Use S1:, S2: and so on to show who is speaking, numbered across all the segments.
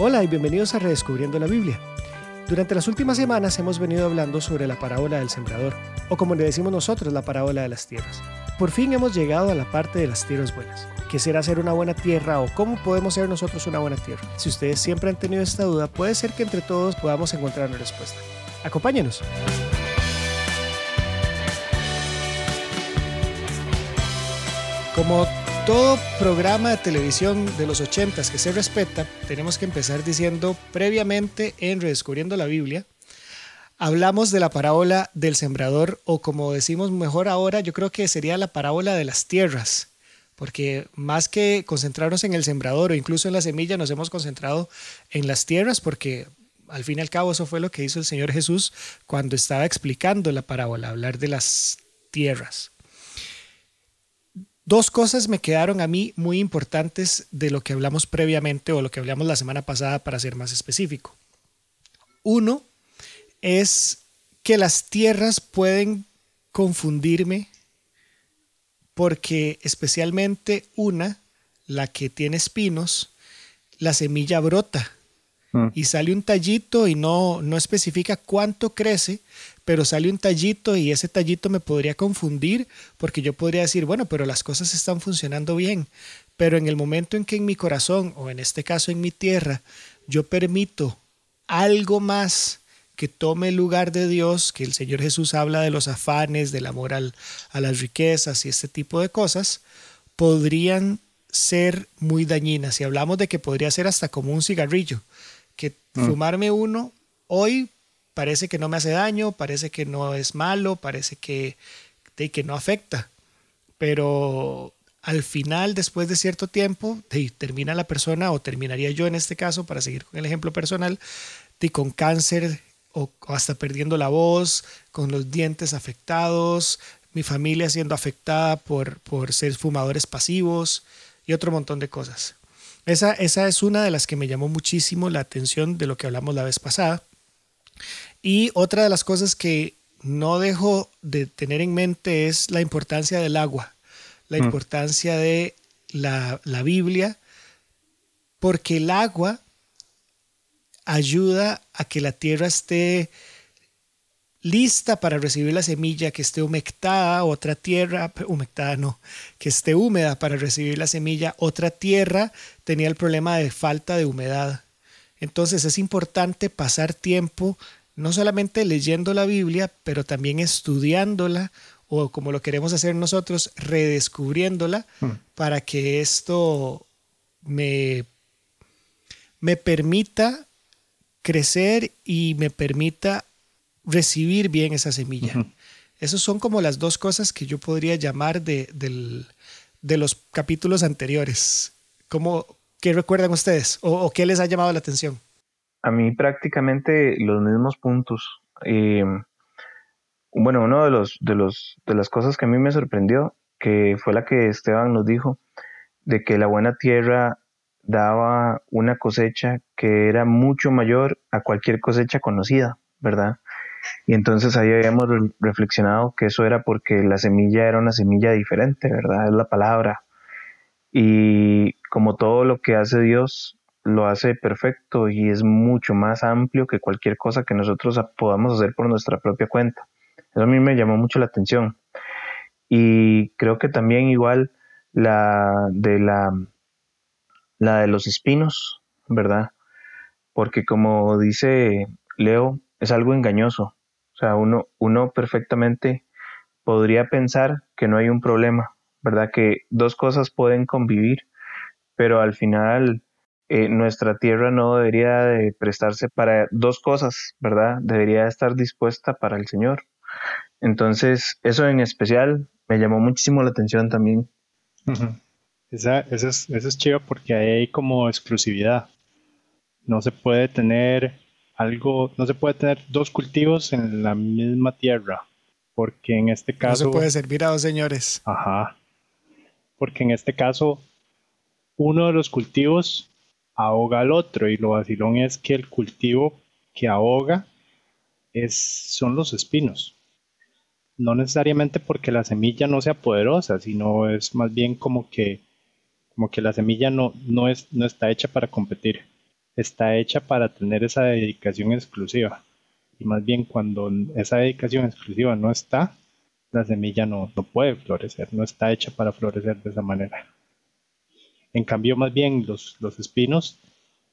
S1: Hola y bienvenidos a Redescubriendo la Biblia. Durante las últimas semanas hemos venido hablando sobre la parábola del sembrador, o como le decimos nosotros, la parábola de las tierras. Por fin hemos llegado a la parte de las tierras buenas. ¿Qué será ser una buena tierra o cómo podemos ser nosotros una buena tierra? Si ustedes siempre han tenido esta duda, puede ser que entre todos podamos encontrar una respuesta. Acompáñenos. Como todo programa de televisión de los 80 que se respeta, tenemos que empezar diciendo previamente en Redescubriendo la Biblia, hablamos de la parábola del sembrador o como decimos mejor ahora, yo creo que sería la parábola de las tierras, porque más que concentrarnos en el sembrador o incluso en la semilla, nos hemos concentrado en las tierras porque al fin y al cabo eso fue lo que hizo el Señor Jesús cuando estaba explicando la parábola, hablar de las tierras. Dos cosas me quedaron a mí muy importantes de lo que hablamos previamente o lo que hablamos la semana pasada para ser más específico. Uno es que las tierras pueden confundirme porque especialmente una, la que tiene espinos, la semilla brota mm. y sale un tallito y no, no especifica cuánto crece, pero sale un tallito y ese tallito me podría confundir porque yo podría decir, bueno, pero las cosas están funcionando bien. Pero en el momento en que en mi corazón, o en este caso en mi tierra, yo permito algo más que tome el lugar de Dios, que el Señor Jesús habla de los afanes, del amor a las riquezas y este tipo de cosas, podrían ser muy dañinas. Y hablamos de que podría ser hasta como un cigarrillo, que mm. fumarme uno hoy parece que no me hace daño, parece que no es malo, parece que, que no afecta. Pero al final, después de cierto tiempo, termina la persona, o terminaría yo en este caso, para seguir con el ejemplo personal, de con cáncer o hasta perdiendo la voz, con los dientes afectados, mi familia siendo afectada por, por ser fumadores pasivos y otro montón de cosas. Esa, esa es una de las que me llamó muchísimo la atención de lo que hablamos la vez pasada. Y otra de las cosas que no dejo de tener en mente es la importancia del agua, la mm. importancia de la, la Biblia, porque el agua ayuda a que la tierra esté lista para recibir la semilla, que esté humectada, otra tierra, humectada no, que esté húmeda para recibir la semilla, otra tierra tenía el problema de falta de humedad. Entonces es importante pasar tiempo no solamente leyendo la Biblia, pero también estudiándola o como lo queremos hacer nosotros, redescubriéndola hmm. para que esto me, me permita crecer y me permita recibir bien esa semilla. Esas Esas son como las dos cosas que yo podría llamar de, de los capítulos anteriores. ¿Cómo, ¿Qué recuerdan ustedes? ¿O qué les ha llamado la atención?
S2: A mí prácticamente los mismos puntos. Eh, bueno, uno de los, de los de las cosas que a mí me sorprendió, que fue la que Esteban nos dijo, de que la buena tierra daba una cosecha que era mucho mayor a cualquier cosecha conocida, ¿verdad? Y entonces ahí habíamos reflexionado que eso era porque la semilla era una semilla diferente, ¿verdad? Es la palabra. Y como todo lo que hace Dios, lo hace perfecto y es mucho más amplio que cualquier cosa que nosotros podamos hacer por nuestra propia cuenta. Eso a mí me llamó mucho la atención. Y creo que también igual la de la, la de los espinos, ¿verdad? Porque como dice Leo, es algo engañoso. O sea, uno, uno perfectamente podría pensar que no hay un problema, ¿verdad? Que dos cosas pueden convivir, pero al final eh, nuestra tierra no debería de prestarse para dos cosas, ¿verdad? Debería estar dispuesta para el Señor. Entonces, eso en especial me llamó muchísimo la atención también.
S3: esa, esa, es, esa es chiva porque ahí hay como exclusividad. No se puede tener algo, no se puede tener dos cultivos en la misma tierra. Porque en este caso.
S1: No se puede servir a dos señores.
S3: Ajá. Porque en este caso, uno de los cultivos ahoga al otro y lo vacilón es que el cultivo que ahoga es, son los espinos. No necesariamente porque la semilla no sea poderosa, sino es más bien como que, como que la semilla no, no, es, no está hecha para competir. está hecha para tener esa dedicación exclusiva. Y más bien cuando esa dedicación exclusiva no está, la semilla no, no puede florecer, no está hecha para florecer de esa manera. En cambio, más bien los, los espinos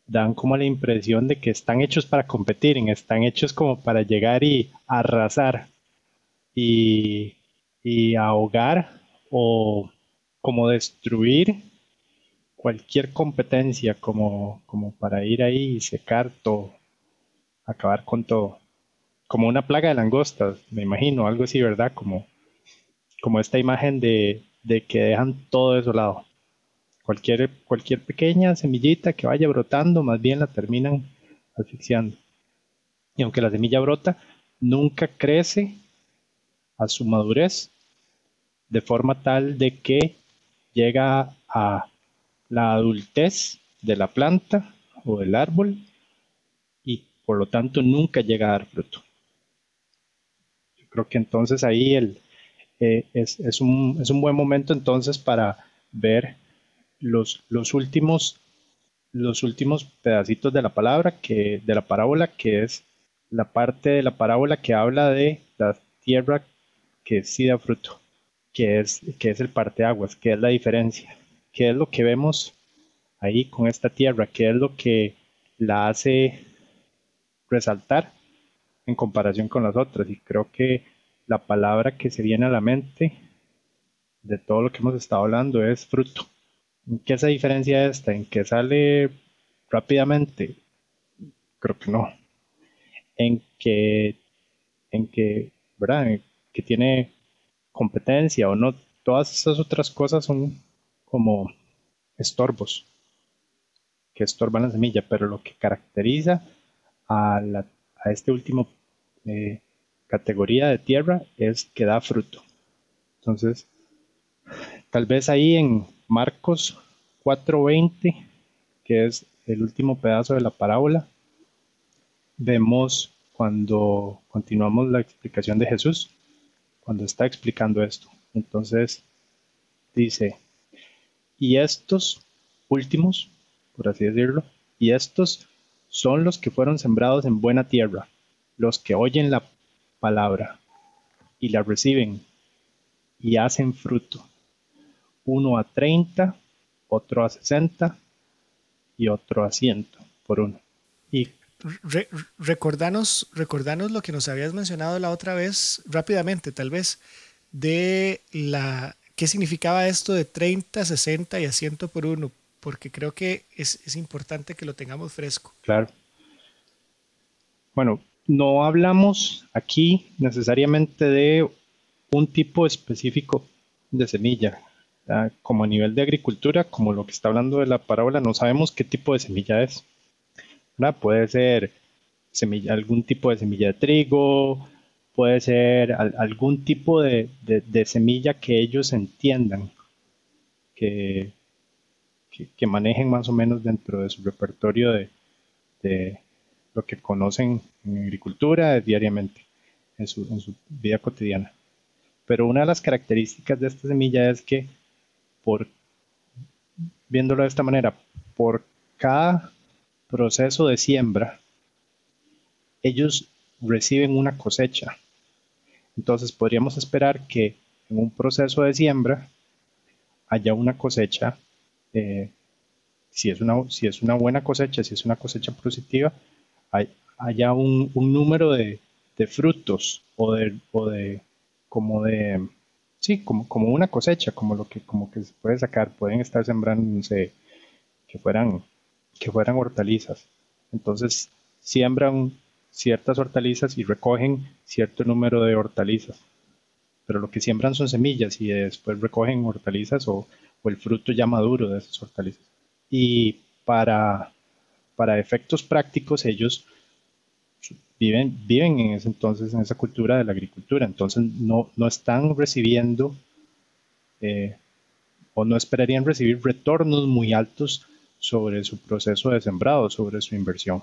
S3: dan como la impresión de que están hechos para competir, están hechos como para llegar y arrasar y, y ahogar o como destruir cualquier competencia como, como para ir ahí y secar todo, acabar con todo. Como una plaga de langostas, me imagino, algo así, ¿verdad? Como, como esta imagen de, de que dejan todo desolado. Cualquier, cualquier pequeña semillita que vaya brotando, más bien la terminan asfixiando. Y aunque la semilla brota, nunca crece a su madurez de forma tal de que llega a la adultez de la planta o del árbol y por lo tanto nunca llega a dar fruto. Yo creo que entonces ahí el, eh, es, es, un, es, un, buen momento entonces para ver los, los, últimos, los últimos pedacitos de la palabra, que, de la parábola, que es la parte de la parábola que habla de la tierra que sí da fruto, que es, que es el parteaguas, que es la diferencia qué es lo que vemos ahí con esta tierra, qué es lo que la hace resaltar en comparación con las otras. Y creo que la palabra que se viene a la mente de todo lo que hemos estado hablando es fruto. ¿En qué se diferencia esta? ¿En que sale rápidamente? Creo que no. En que, en que, ¿verdad? En que tiene competencia o no. Todas esas otras cosas son como estorbos que estorban la semilla, pero lo que caracteriza a, este último eh, categoría de tierra es que da fruto. Entonces, tal vez ahí en Marcos 4:20, que es el último pedazo de la parábola, vemos cuando continuamos la explicación de Jesús, cuando está explicando esto. Entonces, dice, y estos últimos, por así decirlo, y estos son los que fueron sembrados en buena tierra, los que oyen la palabra y la reciben y hacen fruto. Uno a treinta, otro a sesenta y otro a ciento por uno.
S1: Y recordanos, recordanos lo que nos habías mencionado la otra vez, rápidamente tal vez, de la ¿Qué significaba esto de 30, 60 y a 100 por uno? Porque creo que es, importante que lo tengamos fresco.
S3: Claro. Bueno, no hablamos aquí necesariamente de un tipo específico de semilla. Como a nivel de agricultura, como lo que está hablando de la parábola, no sabemos qué tipo de semilla es. Puede ser algún tipo de semilla de trigo, puede ser algún tipo de, semilla que ellos entiendan, que, que, manejen más o menos dentro de su repertorio de, lo que conocen en agricultura diariamente, en su, en su vida cotidiana. Pero una de las características de esta semilla es que, por viéndolo de esta manera, por cada proceso de siembra, ellos reciben una cosecha. Entonces podríamos esperar que en un proceso de siembra haya una cosecha, eh, si, es una, si es una buena cosecha, si es una cosecha positiva, hay, haya un, número de, frutos o o de, como de, sí, como, como una cosecha, como lo que, como que se puede sacar, pueden estar sembrando, que fueran, que fueran hortalizas. Entonces siembran ciertas hortalizas y recogen cierto número de hortalizas. Pero lo que siembran son semillas y después recogen hortalizas o, el fruto ya maduro de esas hortalizas. Y para, para efectos prácticos ellos viven, viven en ese entonces, en esa cultura de la agricultura. Entonces no, no están recibiendo eh, o no esperarían recibir retornos muy altos sobre su proceso de sembrado, sobre su inversión.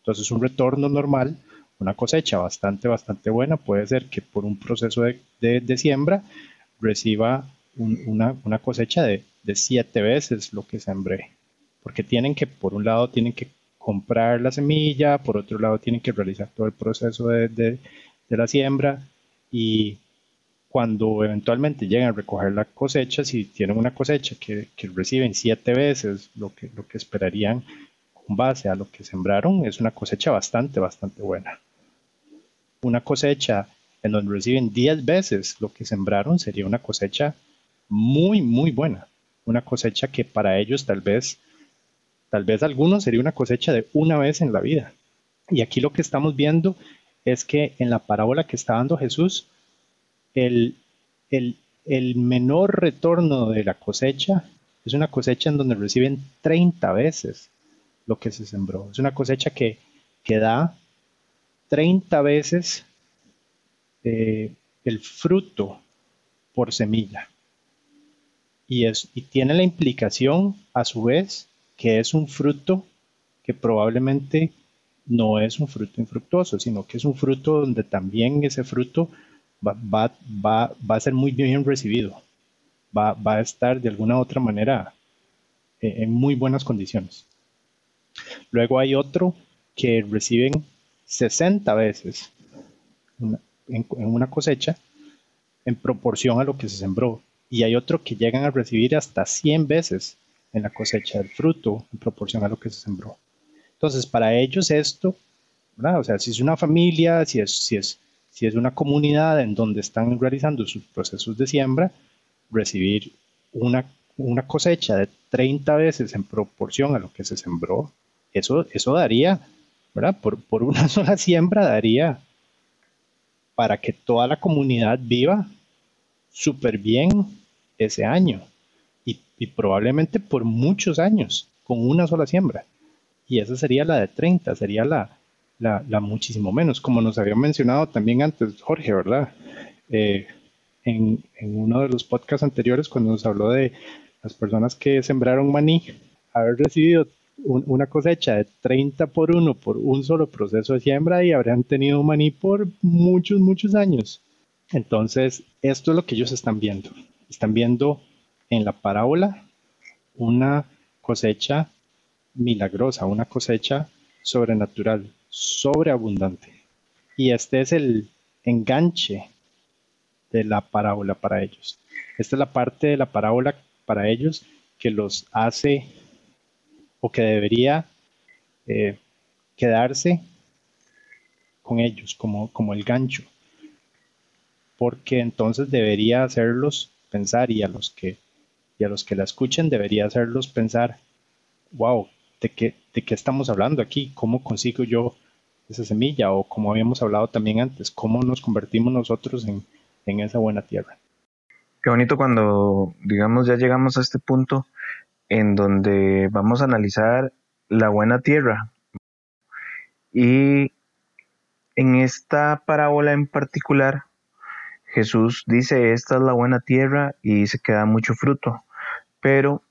S3: Entonces un retorno normal, una cosecha bastante, bastante buena, puede ser que por un proceso de, siembra reciba una, cosecha de, siete veces lo que sembré. Porque tienen que, por un lado, tienen que comprar la semilla, por otro lado tienen que realizar todo el proceso de, la siembra y cuando eventualmente llegan a recoger la cosecha, si tienen una cosecha que, reciben siete veces lo que, lo que esperarían con base a lo que sembraron, es una cosecha bastante, bastante buena. Una cosecha en donde reciben diez veces lo que sembraron sería una cosecha muy, muy buena. Una cosecha que para ellos tal vez Tal vez algunos sería una cosecha de una vez en la vida. Y aquí lo que estamos viendo es que en la parábola que está dando Jesús, el, el, menor retorno de la cosecha es una cosecha en donde reciben 30 veces lo que se sembró. Es una cosecha que, que da 30 veces eh, el fruto por semilla. Y, es, y tiene la implicación, a su vez, que es un fruto que probablemente no es un fruto infructuoso, sino que es un fruto donde también ese fruto va, va, a ser muy bien recibido, va, a estar de alguna u otra manera eh, en muy buenas condiciones. Luego hay otro que reciben 60 veces en, una cosecha en proporción a lo que se sembró. Y hay otro que llegan a recibir hasta 100 veces en la cosecha del fruto en proporción a lo que se sembró. Entonces, para ellos esto, ¿verdad? o sea, si es una familia, si es, si, es, si es una comunidad en donde están realizando sus procesos de siembra, recibir una, una cosecha de 30 veces en proporción a lo que se sembró, eso, eso daría, ¿verdad? Por, por una sola siembra daría para que toda la comunidad viva súper bien ese año y probablemente por muchos años con una sola siembra. Y esa sería la de 30, sería la, la, muchísimo menos, como nos había mencionado también antes Jorge, ¿verdad? Eh, en, uno de los podcasts anteriores, cuando nos habló de las personas que sembraron maní, haber recibido una cosecha de 30 por 1 por un solo proceso de siembra y habrían tenido maní por muchos, muchos años. Entonces, esto es lo que ellos están viendo. Están viendo en la parábola una cosecha milagrosa, una cosecha sobrenatural, sobreabundante. Y este es el enganche de la parábola para ellos. Esta es la parte de la parábola para ellos que los hace o que debería eh, quedarse con ellos como, como el gancho. Porque entonces debería hacerlos pensar y a los que y a los que la escuchen debería hacerlos pensar, wow, ¿de qué, ¿de qué estamos hablando aquí? ¿Cómo consigo yo esa semilla? O como habíamos hablado también antes, ¿cómo nos convertimos nosotros en, en esa buena tierra?
S2: Qué bonito cuando, digamos, ya llegamos a este punto en donde vamos a analizar la buena tierra. Y en esta parábola en particular, Jesús dice, esta es la buena tierra y dice que da mucho fruto, pero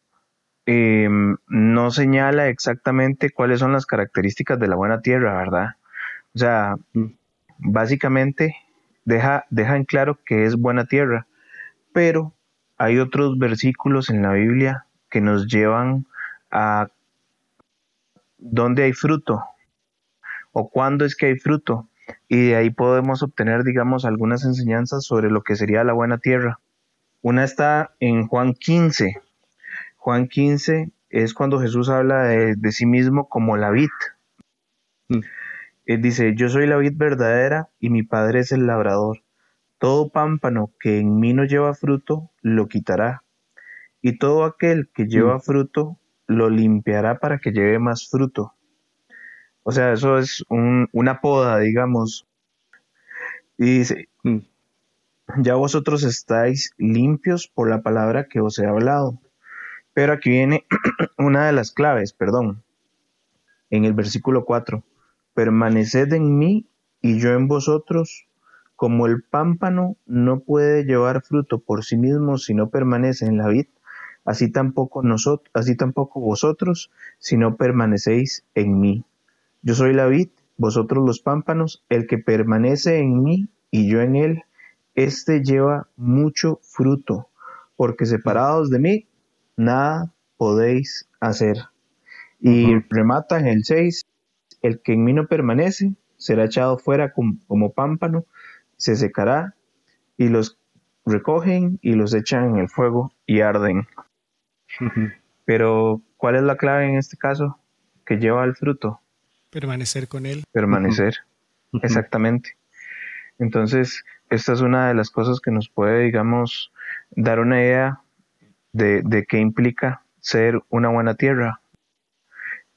S2: em, no señala exactamente cuáles son las características de la buena tierra, ¿verdad? O sea, básicamente deja, deja en claro que es buena tierra, pero hay otros versículos en la Biblia que nos llevan a dónde hay fruto o cuándo es que hay fruto y de ahí podemos obtener, digamos, algunas enseñanzas sobre lo que sería la buena tierra. Una está en Juan 15. Juan 15 es cuando Jesús habla de, sí mismo como la vid. Mm. Él dice, yo soy la vid verdadera y mi padre es el labrador. Todo pámpano que en mí no lleva fruto, lo quitará. Y todo aquel que lleva mm. fruto, lo limpiará para que lleve más fruto. O sea, eso es una poda, digamos. Y dice, mm, ya vosotros estáis limpios por la palabra que os he hablado. Pero aquí viene una de las claves, perdón. En el versículo 4. Permaneced en mí y yo en vosotros, como el pámpano no puede llevar fruto por sí mismo si no permanece en la vid, así tampoco nosotros, así tampoco vosotros si no permanecéis en mí. Yo soy la vid, vosotros los pámpanos, el que permanece en mí y yo en él, éste lleva mucho fruto, porque separados de mí, nada podéis hacer. Y remata en el 6, el que en mí no permanece será echado fuera como, pámpano, se secará y los recogen y los echan en el fuego y arden. Pero, ¿cuál es la clave en este caso? Que lleva al fruto.
S1: Permanecer con él.
S2: Permanecer, exactamente. Entonces, esta es una de las cosas que nos puede, digamos, dar una idea de, de qué implica ser una buena tierra.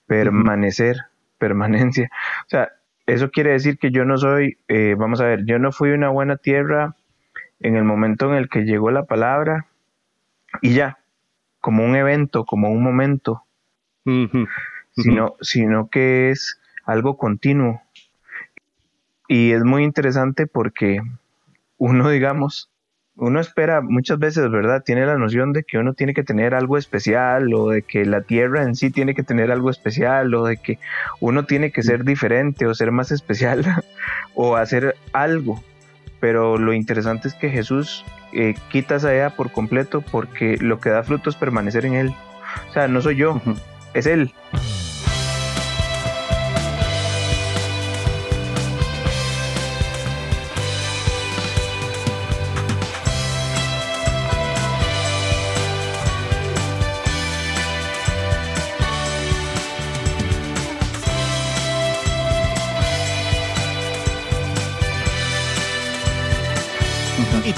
S2: Permanecer, permanencia. O sea, eso quiere decir que yo no soy, eh, vamos a ver, yo no fui una buena tierra en el momento en el que llegó la palabra y ya, como un evento, como un momento, Sino, sino que es algo continuo. Y es muy interesante porque uno, digamos, uno espera muchas veces, ¿verdad? Tiene la noción de que uno tiene que tener algo especial o de que la tierra en sí tiene que tener algo especial o de que uno tiene que ser diferente o ser más especial o hacer algo. Pero lo interesante es que Jesús eh, quita esa idea por completo porque lo que da fruto es permanecer en Él. O sea, no soy yo, es Él.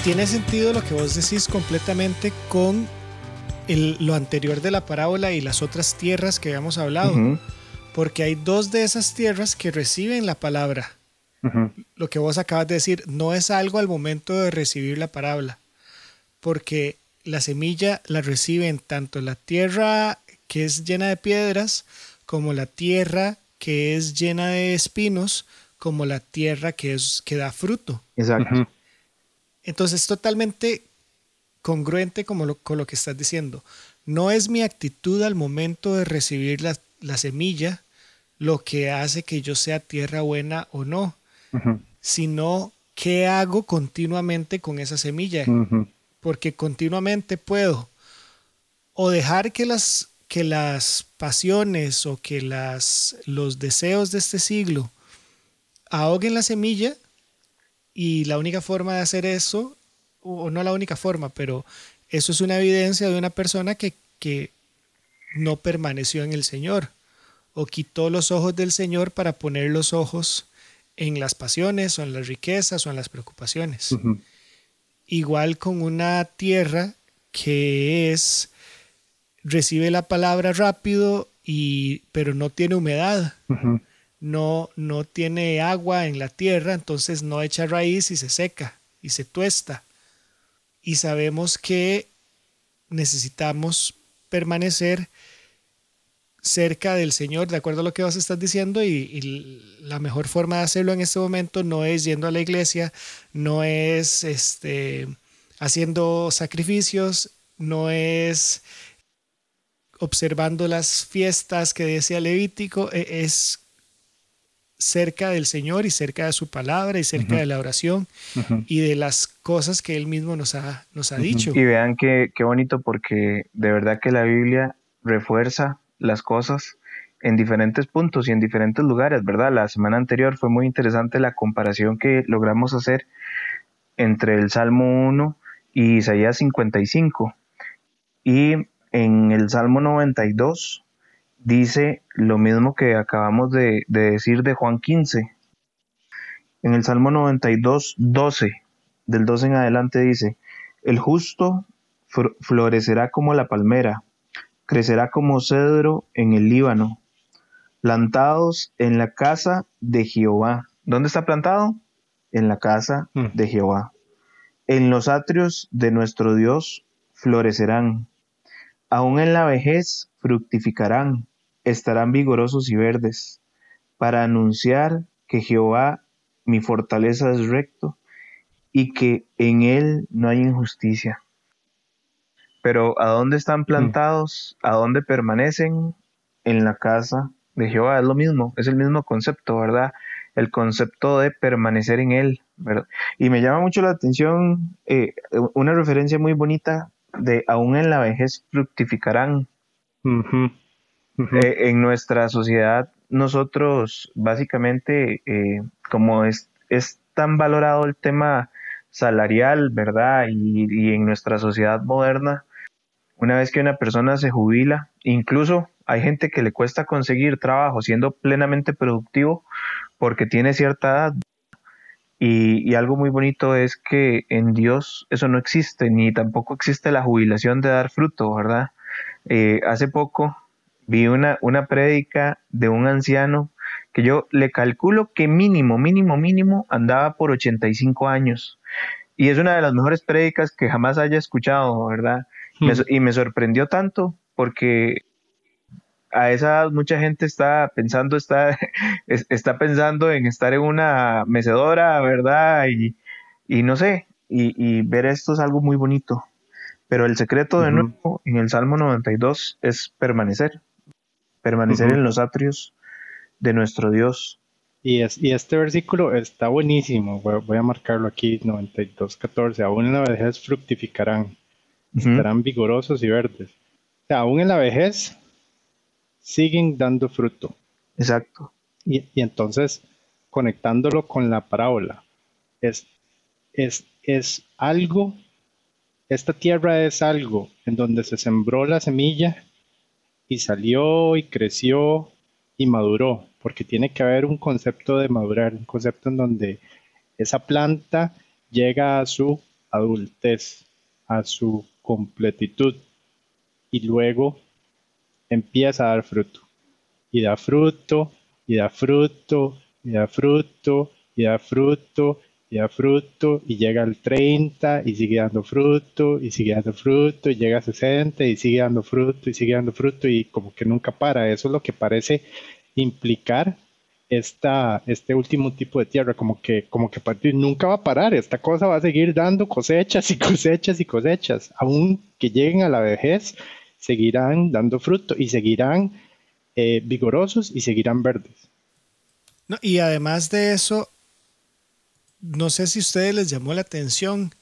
S1: Tiene sentido lo que vos decís completamente con lo anterior de la parábola y las otras tierras que habíamos hablado. Porque hay dos de esas tierras que reciben la palabra. Lo que vos acabas de decir no es algo al momento de recibir la parábola. Porque la semilla la reciben tanto la tierra que es llena de piedras como la tierra que es llena de espinos como la tierra que, es, que da fruto.
S2: Exacto.
S1: Entonces, totalmente congruente como lo, con lo que estás diciendo. No es mi actitud al momento de recibir la, semilla lo que hace que yo sea tierra buena o no, sino qué hago continuamente con esa semilla. Porque continuamente puedo o dejar que las, que las pasiones o que las, los deseos de este siglo ahoguen la semilla y la única forma de hacer eso, o no la única forma, pero eso es una evidencia de una persona que, que no permaneció en el Señor o quitó los ojos del Señor para poner los ojos en las pasiones o en las riquezas o en las preocupaciones. Igual con una tierra que es recibe la palabra rápido y pero no tiene humedad no, no tiene agua en la tierra, entonces no echa raíz y se seca y se tuesta. Y sabemos que necesitamos permanecer cerca del Señor, de acuerdo a lo que vos estás diciendo, y, la mejor forma de hacerlo en este momento no es yendo a la iglesia, no es este, haciendo sacrificios, no es observando las fiestas que decía Levítico, e, es cerca del Señor y cerca de su palabra y cerca de la oración y de las cosas que Él mismo nos ha, nos ha dicho.
S2: Y vean qué, qué bonito porque de verdad que la Biblia refuerza las cosas en diferentes puntos y en diferentes lugares, ¿verdad? La semana anterior fue muy interesante la comparación que logramos hacer entre el Salmo 1 y Isaías 55. Y en el Salmo 92 dice lo mismo que acabamos de, decir de Juan 15. En el Salmo 92, 12, del 12 en adelante dice, el justo florecerá como la palmera, crecerá como cedro en el Líbano, plantados en la casa de Jehová. ¿Dónde está plantado? En la casa mm. de Jehová. En los atrios de nuestro Dios florecerán. Aún en la vejez fructificarán estarán vigorosos y verdes, para anunciar que Jehová, mi fortaleza, es recto y que en él no hay injusticia. Pero ¿a dónde están plantados? ¿A dónde permanecen? En la casa de Jehová. Es lo mismo, es el mismo concepto, ¿verdad? El concepto de permanecer en él, ¿verdad? Y me llama mucho la atención eh, una referencia muy bonita de aún en la vejez fructificarán. Eh, en nuestra sociedad nosotros básicamente, eh, como es, es tan valorado el tema salarial, ¿verdad? Y, en nuestra sociedad moderna, una vez que una persona se jubila, incluso hay gente que le cuesta conseguir trabajo siendo plenamente productivo porque tiene cierta edad. Y, algo muy bonito es que en Dios eso no existe, ni tampoco existe la jubilación de dar fruto, ¿verdad? Eh, hace poco vi una, una prédica de un anciano que yo le calculo que mínimo, mínimo, mínimo andaba por 85 años. Y es una de las mejores prédicas que jamás haya escuchado, ¿verdad? Hmm. y me sorprendió tanto porque a esa edad mucha gente está pensando, está, está pensando en estar en una mecedora, ¿verdad? Y, y no sé, y, ver esto es algo muy bonito. Pero el secreto de nuevo en el Salmo 92 es permanecer, permanecer en los atrios de nuestro Dios.
S3: Y, es, y este versículo está buenísimo, voy, a marcarlo aquí, 92.14, aún en la vejez fructificarán, estarán vigorosos y verdes. O sea, aún en la vejez siguen dando fruto.
S2: Exacto.
S3: Y, entonces, conectándolo con la parábola, es, es, es algo, esta tierra es algo en donde se sembró la semilla y salió y creció y maduró, porque tiene que haber un concepto de madurar, un concepto en donde esa planta llega a su adultez, a su completitud y luego empieza a dar fruto. Y da fruto, y da fruto, y da fruto, y da fruto, y da fruto, y llega al 30 y sigue dando fruto, y sigue dando fruto, y llega a 60 y sigue dando fruto, y sigue dando fruto, y como que nunca para. Eso es lo que parece implicar esta, este último tipo de tierra, como que, como que nunca va a parar, esta cosa va a seguir dando cosechas y cosechas y cosechas, aun que lleguen a la vejez seguirán dando fruto y seguirán eh, vigorosos y seguirán verdes.
S1: y además de eso, no sé si a ustedes les llamó la atención,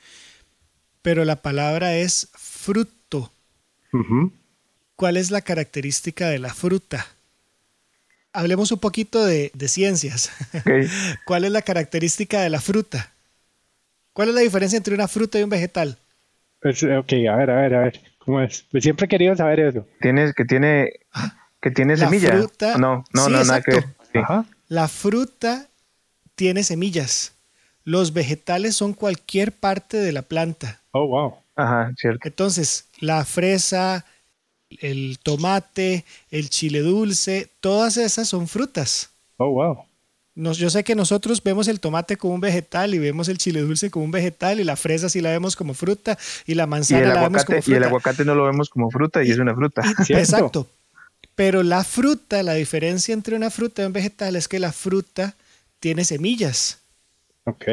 S1: pero la palabra es fruto. ¿Cuál es la característica de la fruta? Hablemos un poquito de, ciencias. ¿Cuál es la característica de la fruta? ¿Cuál es la diferencia entre una fruta y un vegetal?
S3: Pues, ok, a ver, a ver, a ver. ¿Cómo es? Pues siempre he querido saber eso.
S2: Tienes, que tiene, que tiene semilla. no, no, no, nada que
S1: La fruta tiene semillas. Los vegetales son cualquier parte de la planta.
S3: Oh, wow.
S2: Ajá, cierto.
S1: Entonces, la fresa, el tomate, el chile dulce, todas esas son frutas.
S3: Oh, wow
S1: yo sé que nosotros vemos el tomate como un vegetal y vemos el chile dulce como un vegetal y la fresa sí la vemos como fruta y la manzana la vemos como fruta.
S2: Y el aguacate no lo vemos como fruta y, es una fruta.
S1: exacto. Pero la fruta, la diferencia entre una fruta y un vegetal es que la fruta tiene semillas.
S3: Ok.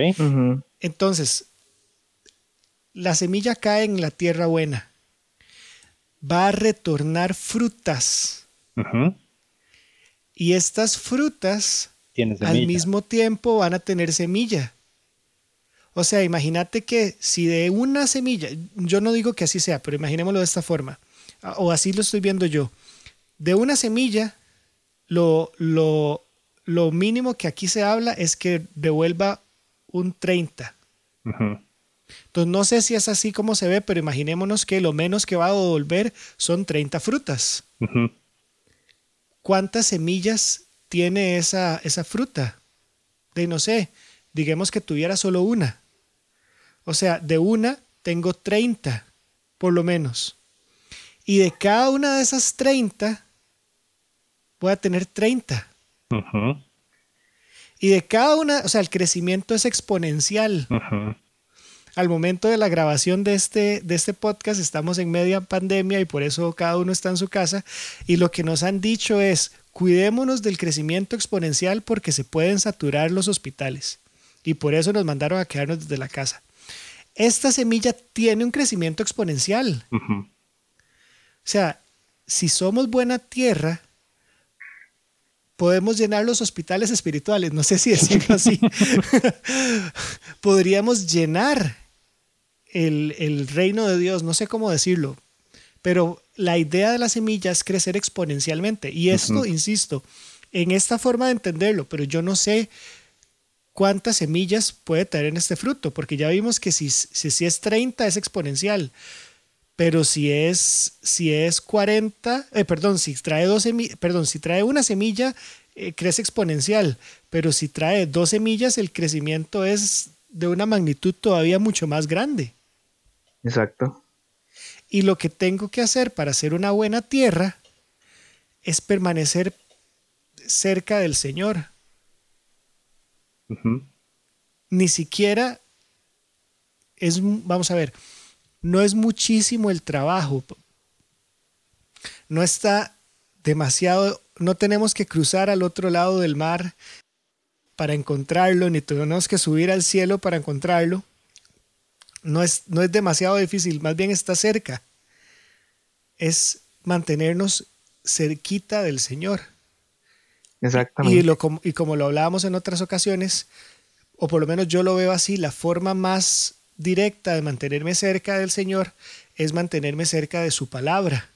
S1: Entonces, la semilla cae en la tierra buena. Va a retornar frutas. Y estas frutas al mismo tiempo van a tener semilla. O sea, imagínate que si de una semilla, yo no digo que así sea, pero imaginémoslo de esta forma, o así lo estoy viendo yo, de una semilla, lo, lo, lo mínimo que aquí se habla es que devuelva un 30. Entonces no sé si es así como se ve, pero imaginémonos que lo menos que va a devolver son 30 frutas. ¿Cuántas semillas tiene esa, esa fruta? De no sé, digamos que tuviera solo una. O sea, de una tengo 30, por lo menos. Y de cada una de esas 30, voy a tener 30. Y de cada una, o sea, el crecimiento es exponencial. Al momento de la grabación de este, de este podcast estamos en media pandemia y por eso cada uno está en su casa. Y lo que nos han dicho es, cuidémonos del crecimiento exponencial porque se pueden saturar los hospitales. Y por eso nos mandaron a quedarnos desde la casa. Esta semilla tiene un crecimiento exponencial. O sea, si somos buena tierra, podemos llenar los hospitales espirituales. No sé si decirlo así. Podríamos llenar el, el, reino de Dios, no sé cómo decirlo, pero la idea de la semilla es crecer exponencialmente. Y esto, insisto, en esta forma de entenderlo, pero yo no sé cuántas semillas puede traer en este fruto, porque ya vimos que si, si, es 30 es exponencial, pero si es, si es 40, eh, perdón, si trae, dos perdón, si trae una semilla, eh, crece exponencial, pero si trae dos semillas, el crecimiento es de una magnitud todavía mucho más grande.
S2: Exacto.
S1: Y lo que tengo que hacer para hacer una buena tierra es permanecer cerca del Señor. Ni siquiera es, vamos a ver, no es muchísimo el trabajo. No está demasiado, no tenemos que cruzar al otro lado del mar para encontrarlo, ni tenemos que subir al cielo para encontrarlo. No es, no es demasiado difícil, más bien está cerca. Es mantenernos cerquita del Señor.
S2: Exactamente.
S1: Y, y como lo hablábamos en otras ocasiones, o por lo menos yo lo veo así, la forma más directa de mantenerme cerca del Señor es mantenerme cerca de su palabra.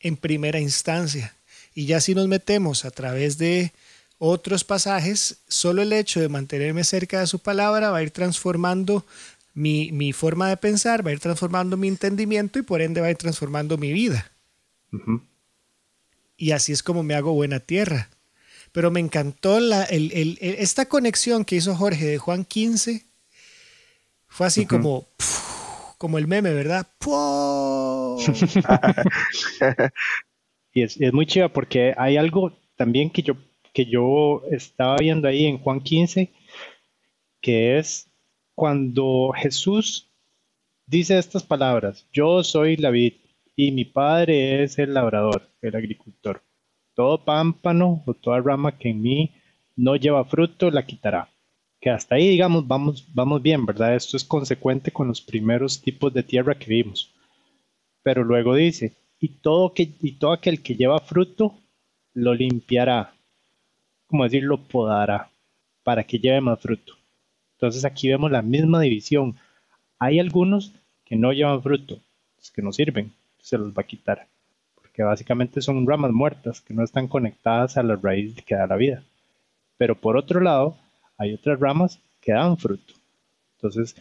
S1: En primera instancia. Y ya si nos metemos a través de otros pasajes, solo el hecho de mantenerme cerca de su palabra va a ir transformando mi, mi forma de pensar, va a ir transformando mi entendimiento y por ende va a ir transformando mi vida. Y así es como me hago buena tierra. Pero me encantó la, esta conexión que hizo Jorge de Juan 15. Fue así como, como el meme, ¿verdad?
S3: y es, es, muy chiva porque hay algo también que yo, que yo estaba viendo ahí en Juan 15, que es cuando Jesús dice estas palabras, yo soy la vid y mi padre es el labrador, el agricultor. Todo pámpano o toda rama que en mí no lleva fruto la quitará. Que hasta ahí, digamos, vamos, vamos bien, ¿verdad? Esto es consecuente con los primeros tipos de tierra que vimos. Pero luego dice, y todo, que, y todo aquel que lleva fruto lo limpiará, como decir, lo podará, para que lleve más fruto. Entonces aquí vemos la misma división. Hay algunos que no llevan fruto, que no sirven, se los va a quitar. Porque básicamente son ramas muertas que no están conectadas a la raíz que da la vida. Pero por otro lado, hay otras ramas que dan fruto. Entonces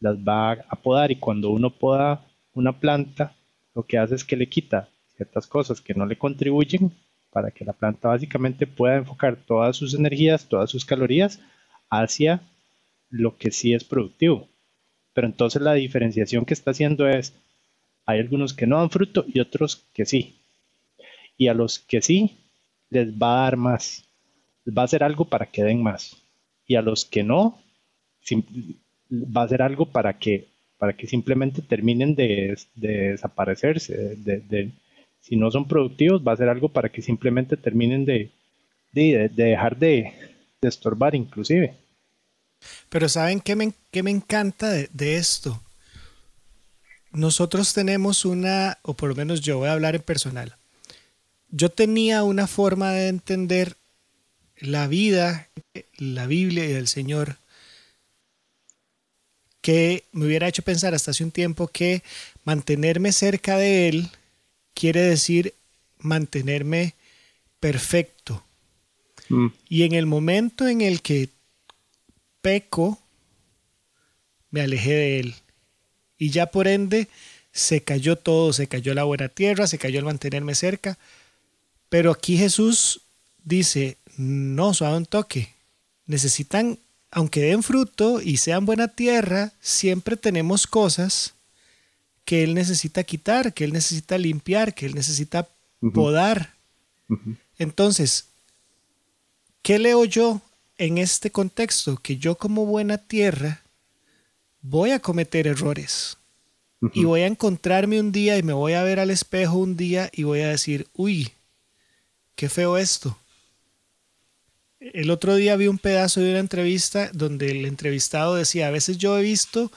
S3: las va a podar y cuando uno poda una planta, lo que hace es que le quita ciertas cosas que no le contribuyen para que la planta básicamente pueda enfocar todas sus energías, todas sus calorías hacia lo que sí es productivo. Pero entonces la diferenciación que está haciendo es hay algunos que no dan fruto y otros que sí. Y a los que sí, les va a dar más. Les va a hacer algo para que den más. Y a los que no, va a hacer algo para que, para que simplemente terminen de, desaparecerse. De, si no son productivos, va a hacer algo para que simplemente terminen de, dejar de, estorbar inclusive.
S1: Pero ¿saben qué me, qué me encanta de esto? nosotros tenemos una, o por lo menos yo voy a hablar en personal, yo tenía una forma de entender la vida, la Biblia y el Señor que me hubiera hecho pensar hasta hace un tiempo que mantenerme cerca de Él quiere decir mantenerme perfecto. Mm. Y en el momento en el que peco, me alejé de Él y ya por ende se cayó todo, se cayó la buena tierra, se cayó el mantenerme cerca. Pero aquí Jesús dice, no, suave un toque. Necesitan, aunque den fruto y sean buena tierra, siempre tenemos cosas que Él necesita quitar, que Él necesita limpiar, que Él necesita podar. Entonces, ¿qué leo yo en este contexto? Que yo como buena tierra voy a cometer errores. Y voy a encontrarme un día y me voy a ver al espejo un día y voy a decir, uy, qué feo esto. El otro día vi un pedazo de una entrevista donde el entrevistado decía, a veces yo he visto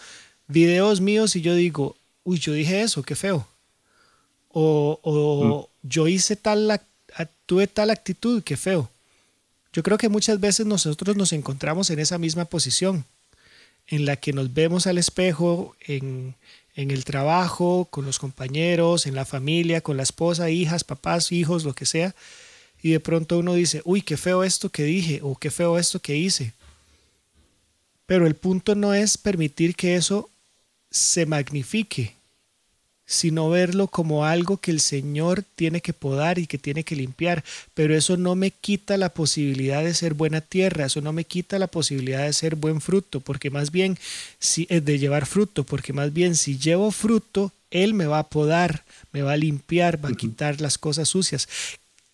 S1: videos míos y yo digo, uy, yo dije eso, qué feo. O, o yo hice tal, tuve tal actitud, qué feo. Yo creo que muchas veces nosotros nos encontramos en esa misma posición en la que nos vemos al espejo en, el trabajo, con los compañeros, en la familia, con la esposa, hijas, papás, hijos, lo que sea, y de pronto uno dice, uy, qué feo esto que dije o qué feo esto que hice. Pero el punto no es permitir que eso se magnifique, sino verlo como algo que el Señor tiene que podar y que tiene que limpiar. Pero eso no me quita la posibilidad de ser buena tierra, eso no me quita la posibilidad de ser buen fruto, porque más bien, si, eh, de llevar fruto, porque más bien si llevo fruto, Él me va a podar, me va a limpiar, va a quitar las cosas sucias.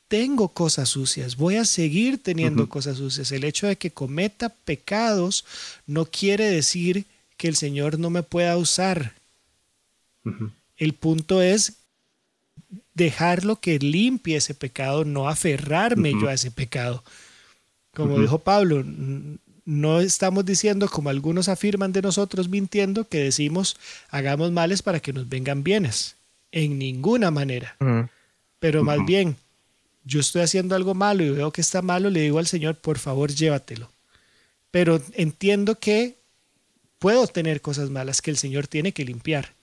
S1: Tengo cosas sucias, voy a seguir teniendo cosas sucias. El hecho de que cometa pecados no quiere decir que el Señor no me pueda usar. El punto es dejarlo que limpie ese pecado, no aferrarme yo a ese pecado. Como dijo Pablo, no estamos diciendo, como algunos afirman de nosotros mintiendo, que decimos hagamos males para que nos vengan bienes. En ninguna manera. Pero más bien, yo estoy haciendo algo malo y veo que está malo, le digo al Señor, por favor, llévatelo. Pero entiendo que puedo tener cosas malas que el Señor tiene que limpiar.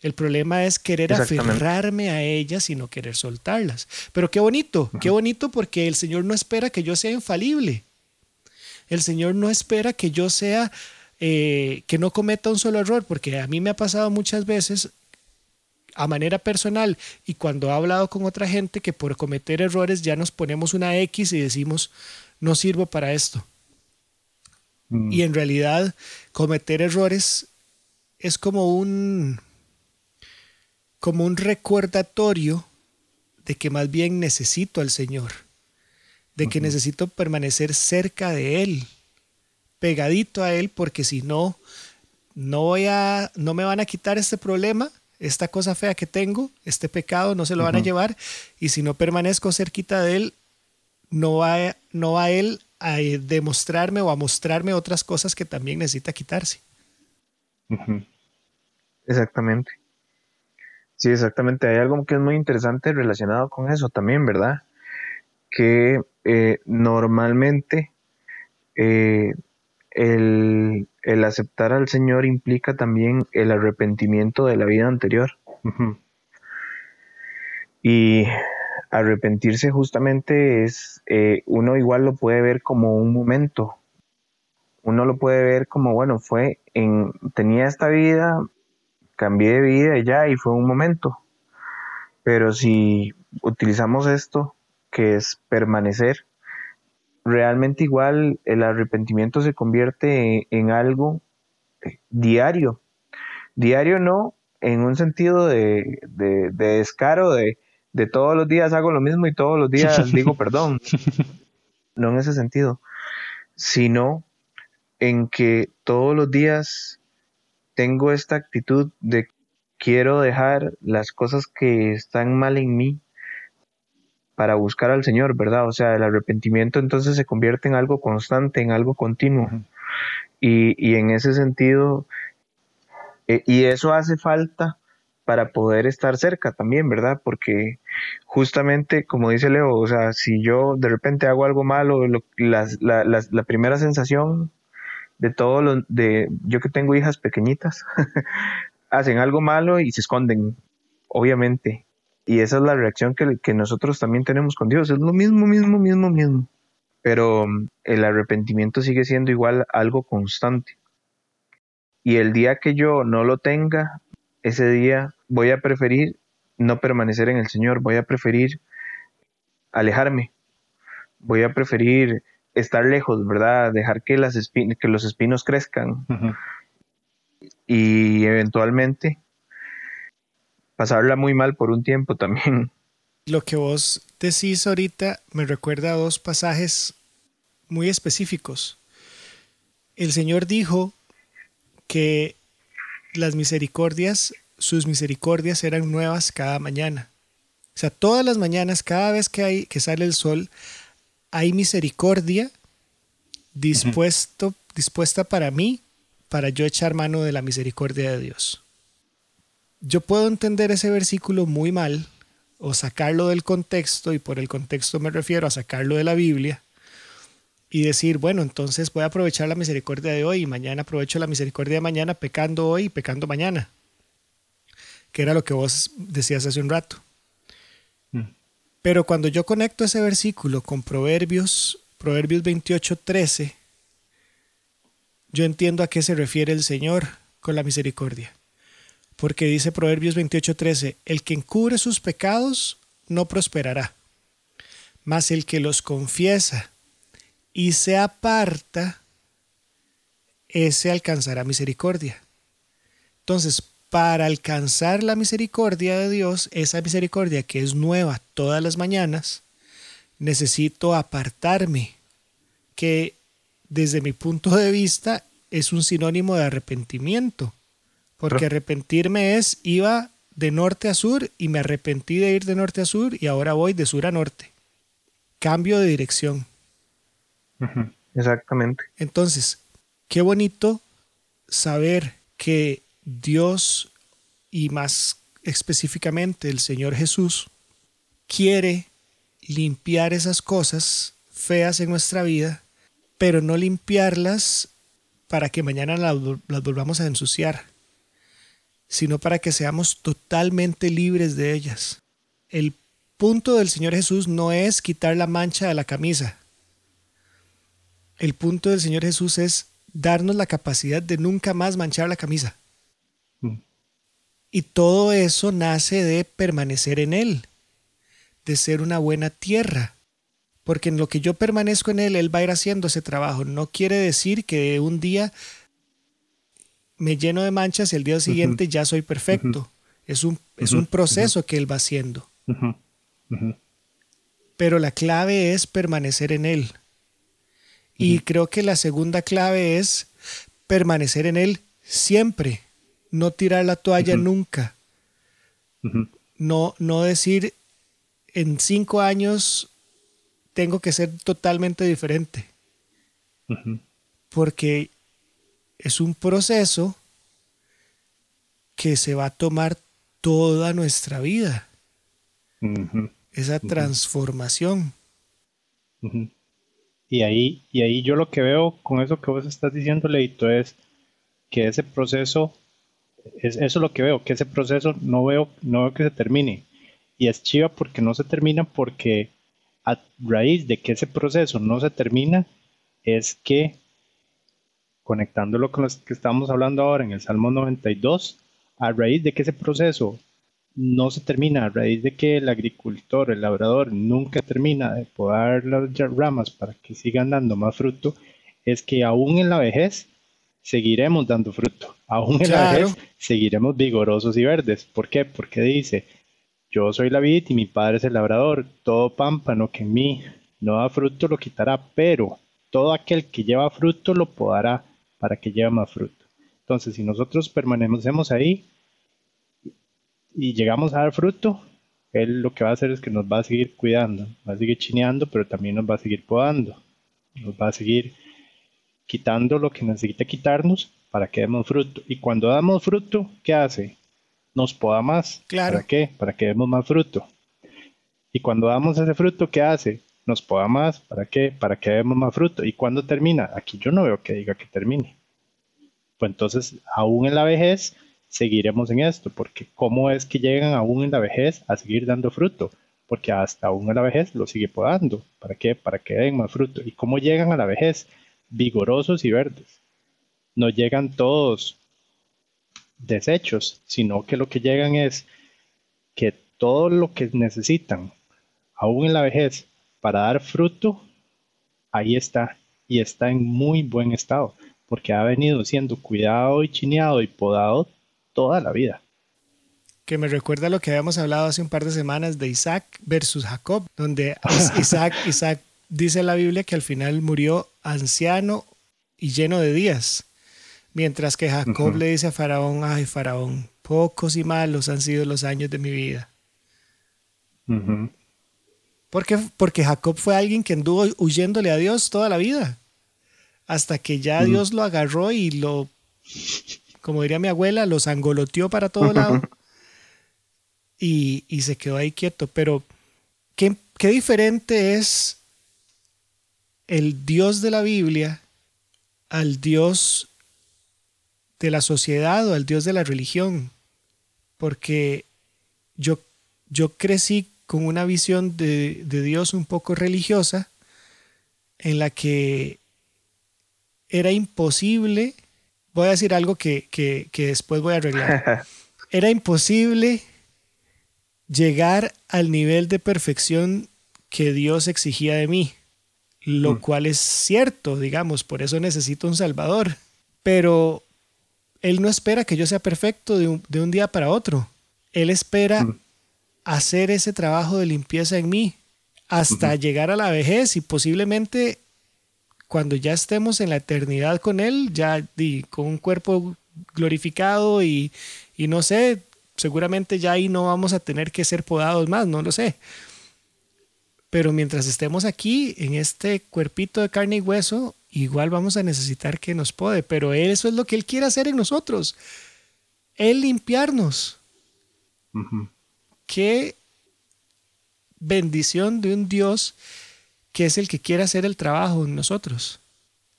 S1: El problema es querer aferrarme a ellas y no querer soltarlas. Pero qué bonito, qué bonito porque el Señor no espera que yo sea infalible. El Señor no espera que yo sea, eh, que no cometa un solo error, porque a mí me ha pasado muchas veces a manera personal y cuando he hablado con otra gente que por cometer errores ya nos ponemos una X y decimos, no sirvo para esto. Mm. Y en realidad cometer errores es como un como un recordatorio de que más bien necesito al Señor, de que necesito permanecer cerca de Él, pegadito a Él, porque si no, no voy a, no me van a quitar este problema, esta cosa fea que tengo, este pecado, no se lo van a llevar, y si no permanezco cerquita de Él, no va, no va Él a demostrarme o a mostrarme otras cosas que también necesita quitarse.
S2: Exactamente. Sí, exactamente. Hay algo que es muy interesante relacionado con eso también, ¿verdad? Que eh, normalmente eh, el, aceptar al Señor implica también el arrepentimiento de la vida anterior. Y arrepentirse justamente es, eh, uno igual lo puede ver como un momento. Uno lo puede ver como, bueno, fue en, tenía esta vida, cambié de vida ya y fue un momento. Pero si utilizamos esto, que es permanecer, realmente igual el arrepentimiento se convierte en, algo eh, diario. Diario no en un sentido de, descaro, de, de todos los días hago lo mismo y todos los días digo perdón. No en ese sentido, sino en que todos los días tengo esta actitud de quiero dejar las cosas que están mal en mí para buscar al Señor, ¿verdad? O sea, el arrepentimiento entonces se convierte en algo constante, en algo continuo. Y, en ese sentido, eh, y eso hace falta para poder estar cerca también, ¿verdad? Porque justamente, como dice Leo, o sea, si yo de repente hago algo malo, la primera sensación de todo lo de yo que tengo hijas pequeñitas hacen algo malo y se esconden obviamente y esa es la reacción que, que, nosotros también tenemos con Dios. Es lo mismo mismo mismo mismo. Pero mm, el arrepentimiento sigue siendo igual algo constante. Y el día que yo no lo tenga ese día voy a preferir no permanecer en el Señor. Voy a preferir alejarme. Voy a preferir estar lejos, ¿verdad? Dejar que, las que los espinos crezcan. Y eventualmente pasarla muy mal por un tiempo también.
S1: Lo que vos decís ahorita me recuerda a dos pasajes muy específicos. El Señor dijo que las misericordias, sus misericordias eran nuevas cada mañana. O sea, todas las mañanas, cada vez que, hay, que sale el sol, hay misericordia dispuesto, dispuesta para mí, para yo echar mano de la misericordia de Dios. Yo puedo entender ese versículo muy mal o sacarlo del contexto, y por el contexto me refiero a sacarlo de la Biblia, y decir, bueno, entonces voy a aprovechar la misericordia de hoy y mañana aprovecho la misericordia de mañana pecando hoy y pecando mañana, que era lo que vos decías hace un rato. Pero cuando yo conecto ese versículo con Proverbios, Proverbios 28, 13, yo entiendo a qué se refiere el Señor con la misericordia. Porque dice Proverbios 28, 13, el que encubre sus pecados no prosperará, mas el que los confiesa y se aparta, ese alcanzará misericordia. Entonces, para alcanzar la misericordia de Dios, esa misericordia que es nueva todas las mañanas, necesito apartarme, que desde mi punto de vista es un sinónimo de arrepentimiento, porque arrepentirme es iba de norte a sur y me arrepentí de ir de norte a sur y ahora voy de sur a norte. Cambio de dirección.
S2: Exactamente.
S1: Entonces, qué bonito saber que Dios y más específicamente el Señor Jesús quiere limpiar esas cosas feas en nuestra vida, pero no limpiarlas para que mañana las, volvamos a ensuciar, sino para que seamos totalmente libres de ellas. El punto del Señor Jesús no es quitar la mancha de la camisa. El punto del Señor Jesús es darnos la capacidad de nunca más manchar la camisa. Y todo eso nace de permanecer en Él, de ser una buena tierra. Porque en lo que yo permanezco en Él, Él va a ir haciendo ese trabajo. No quiere decir que un día me lleno de manchas y el día siguiente ya soy perfecto. Es un, es un proceso que Él va haciendo. Pero la clave es permanecer en Él. Y creo que la segunda clave es permanecer en Él siempre no tirar la toalla nunca. No, no decir en cinco años tengo que ser totalmente diferente. Porque es un proceso que se va a tomar toda nuestra vida. Esa transformación.
S3: Y ahí, y ahí yo lo que veo con eso que vos estás diciendo, Leito, es que ese proceso es, eso es lo que veo, que ese proceso no veo, no veo que se termine. Y es chiva porque no se termina porque a raíz de que ese proceso no se termina es que conectándolo con lo que estamos hablando ahora en el Salmo 92, a raíz de que ese proceso no se termina, a raíz de que el agricultor, el labrador nunca termina de podar las ramas para que sigan dando más fruto, es que aún en la vejez seguiremos dando fruto. Aún en la vejez seguiremos vigorosos y verdes. ¿Por qué? Porque dice, yo soy la vid y mi padre es el labrador. Todo pámpano que en mí no da fruto lo quitará, pero todo aquel que lleva fruto lo podará para que lleve más fruto. Entonces, si nosotros permanecemos ahí y llegamos a dar fruto, él lo que va a hacer es que nos va a seguir cuidando, va a seguir chineando, pero también nos va a seguir podando, nos va a seguir quitando lo que necesita quitarnos para que demos fruto. Y cuando damos fruto, ¿qué hace? Nos poda más.
S1: Claro.
S3: ¿Para qué? Para que demos más fruto. Y cuando damos ese fruto, ¿qué hace? Nos poda más. ¿Para qué? Para que demos más fruto. ¿Y cuándo termina? Aquí yo no veo que diga que termine. Pues entonces, aún en la vejez, seguiremos en esto, porque ¿cómo es que llegan aún en la vejez a seguir dando fruto? Porque hasta aún en la vejez lo sigue podando. ¿Para qué? Para que den más fruto. ¿Y cómo llegan a la vejez? vigorosos y verdes. No llegan todos desechos, sino que lo que llegan es que todo lo que necesitan, aún en la vejez, para dar fruto, ahí está, y está en muy buen estado, porque ha venido siendo cuidado y chineado y podado toda la vida.
S1: Que me recuerda lo que habíamos hablado hace un par de semanas de Isaac versus Jacob, donde Isaac, Isaac dice la Biblia que al final murió anciano y lleno de días, mientras que Jacob le dice a Faraón, ay Faraón, pocos y malos han sido los años de mi vida. Porque, porque Jacob fue alguien que anduvo huyéndole a Dios toda la vida, hasta que ya Dios lo agarró y lo, como diría mi abuela, los angoloteó para todo lado y, y se quedó ahí quieto. Pero, ¿qué, qué diferente es el Dios de la Biblia al Dios de la sociedad o al Dios de la religión. Porque yo, yo crecí con una visión de, Dios un poco religiosa, en la que era imposible, voy a decir algo que, que después voy a arreglar, era imposible llegar al nivel de perfección que Dios exigía de mí, lo mm. cual es cierto, digamos, por eso necesito un Salvador. Pero Él no espera que yo sea perfecto de un, día para otro. Él espera mm. Hacer ese trabajo de limpieza en mí hasta llegar a la vejez y posiblemente cuando ya estemos en la eternidad con Él, ya con un cuerpo glorificado y, y no sé, seguramente ya ahí no vamos a tener que ser podados más, no lo sé. Pero mientras estemos aquí, en este cuerpito de carne y hueso, igual vamos a necesitar que nos pode. Pero eso es lo que Él quiere hacer en nosotros. Él limpiarnos. Qué bendición de un Dios que es el que quiere hacer el trabajo en nosotros.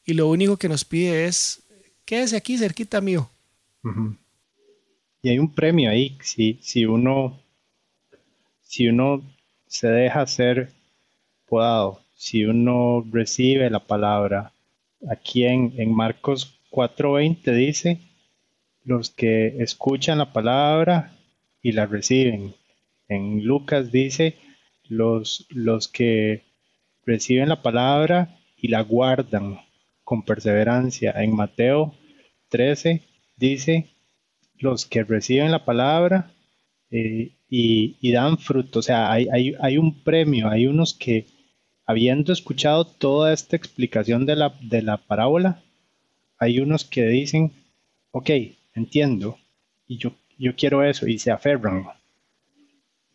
S1: Y lo único que nos pide es, quédese aquí cerquita mío.
S3: Y hay un premio ahí, si, si uno, si uno se deja ser podado, si uno recibe la palabra. Aquí en, en Marcos 4:20 dice, los que escuchan la palabra y la reciben. En Lucas dice, los, los que reciben la palabra y la guardan con perseverancia. En Mateo 13 dice, los que reciben la palabra eh, y, dan fruto. O sea, hay, hay, un premio, hay unos que, habiendo escuchado toda esta explicación de la, de la parábola, hay unos que dicen, ok, entiendo, y yo, yo quiero eso, y se aferran,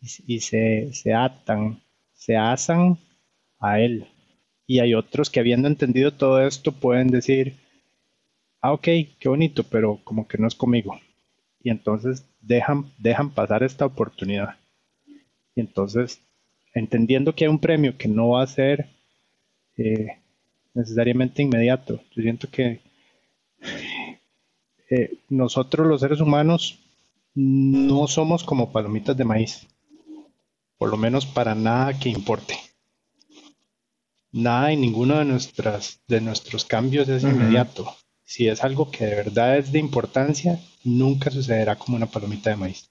S3: y, se, se atan, se asan a él. Y hay otros que habiendo entendido todo esto pueden decir, ah, ok, qué bonito, pero como que no es conmigo y entonces dejan, dejan pasar esta oportunidad. Y entonces, entendiendo que hay un premio que no va a ser eh, necesariamente inmediato, yo siento que eh, nosotros los seres humanos no somos como palomitas de maíz, por lo menos para nada que importe. Nada y ninguno de, nuestras, de nuestros cambios es inmediato. Si es algo que de verdad es de importancia, nunca sucederá como una palomita de maíz.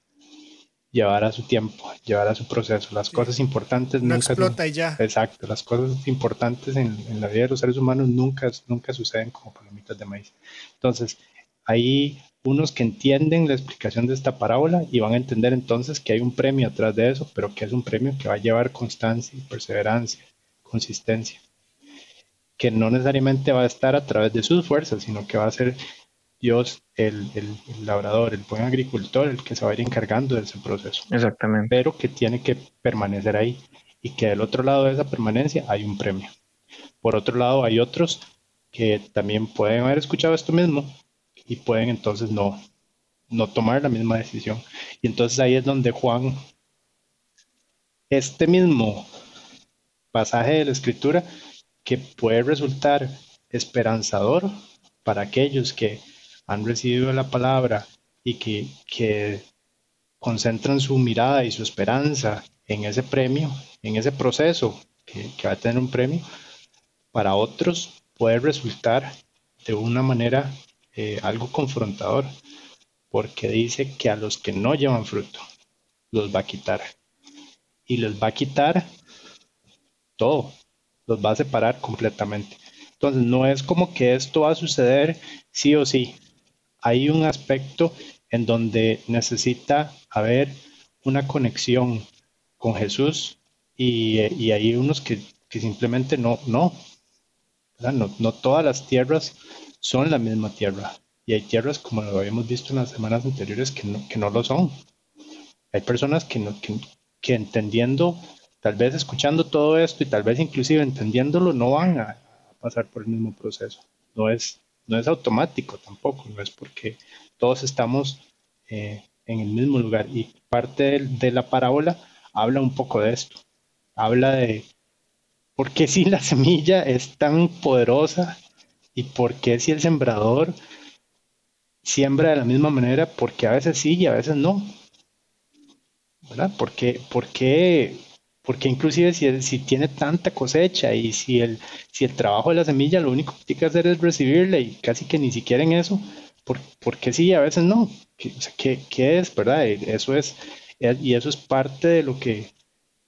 S3: Llevará su tiempo, llevará su proceso. Las cosas importantes
S1: no nunca. explota y ya.
S3: Exacto, las cosas importantes en, la vida de los seres humanos nunca, nunca suceden como palomitas de maíz. Entonces, hay unos que entienden la explicación de esta parábola y van a entender entonces que hay un premio atrás de eso, pero que es un premio que va a llevar constancia, perseverancia, consistencia que no necesariamente va a estar a través de sus fuerzas, sino que va a ser Dios, el, labrador, el buen agricultor, el que se va a ir encargando de ese proceso.
S2: Exactamente.
S3: Pero que tiene que permanecer ahí y que del otro lado de esa permanencia hay un premio. Por otro lado, hay otros que también pueden haber escuchado esto mismo y pueden entonces no, no tomar la misma decisión. Y entonces ahí es donde Juan, este mismo pasaje de la escritura, que puede resultar esperanzador para aquellos que han recibido la palabra y que, concentran su mirada y su esperanza en ese premio, en ese proceso que, va a tener un premio, para otros puede resultar de una manera eh, algo confrontador, porque dice que a los que no llevan fruto, los va a quitar. Y los va a quitar todo, los va a separar completamente. Entonces, no es como que esto va a suceder sí o sí. Hay un aspecto en donde necesita haber una conexión con Jesús y, hay unos que, simplemente no, no. no. No todas las tierras son la misma tierra. Y hay tierras, como lo habíamos visto en las semanas anteriores, que no, que no lo son. Hay personas que, no, que entendiendo tal vez escuchando todo esto y tal vez inclusive entendiéndolo no van a, pasar por el mismo proceso. No es, no es automático tampoco, no es porque todos estamos eh, en el mismo lugar. Y parte de, la parábola habla un poco de esto. Habla de por qué si la semilla es tan poderosa y por qué si el sembrador siembra de la misma manera, porque a veces sí y a veces no. ¿Verdad? Porque, porque Porque inclusive si, tiene tanta cosecha y si el, trabajo de la semilla lo único que tiene que hacer es recibirla y casi que ni siquiera en eso, ¿por, qué sí a veces no? ¿Qué, ¿qué, es, verdad? Eso es, y eso es parte de lo que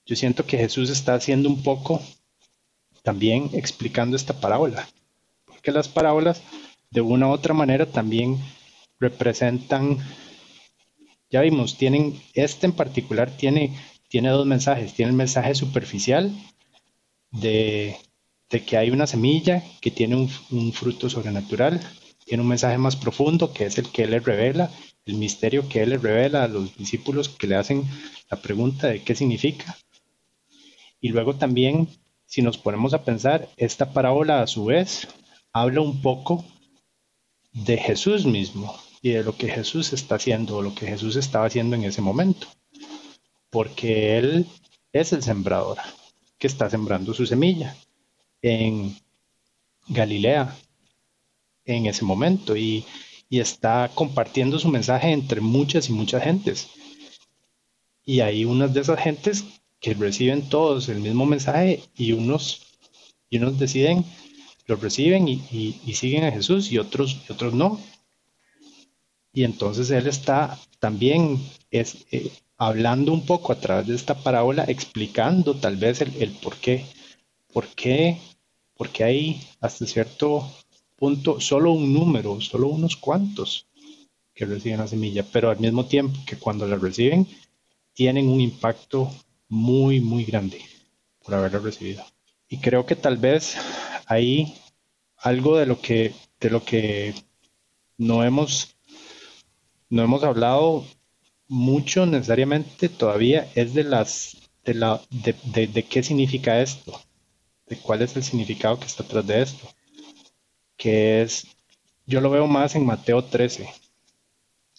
S3: yo siento que Jesús está haciendo un poco también explicando esta parábola. Porque las parábolas, de una u otra manera, también representan, ya vimos, tienen, este en particular tiene, tiene dos mensajes. Tiene el mensaje superficial de, que hay una semilla que tiene un, un fruto sobrenatural. Tiene un mensaje más profundo que es el que él le revela, el misterio que él le revela a los discípulos que le hacen la pregunta de qué significa. Y luego también si nos ponemos a pensar, esta parábola a su vez habla un poco de Jesús mismo y de lo que Jesús está haciendo, o lo que Jesús estaba haciendo en ese momento. Porque Él es el sembrador que está sembrando su semilla en Galilea en ese momento y, y está compartiendo su mensaje entre muchas y muchas gentes. Y hay unas de esas gentes que reciben todos el mismo mensaje y unos, y unos deciden, lo reciben y, siguen a Jesús y otros, otros no. Y entonces él está también eh, hablando un poco a través de esta parábola, explicando tal vez el, por qué. ¿Por qué? Porque hay hasta cierto punto solo un número, solo unos cuantos que reciben la semilla, pero al mismo tiempo que cuando la reciben tienen un impacto muy, muy grande por haberlo recibido. Y creo que tal vez ahí algo de lo que, de lo que no hemos, no hemos hablado mucho necesariamente todavía es de las de la de, de, qué significa esto, de cuál es el significado que está atrás de esto, que es, yo lo veo más en Mateo 13,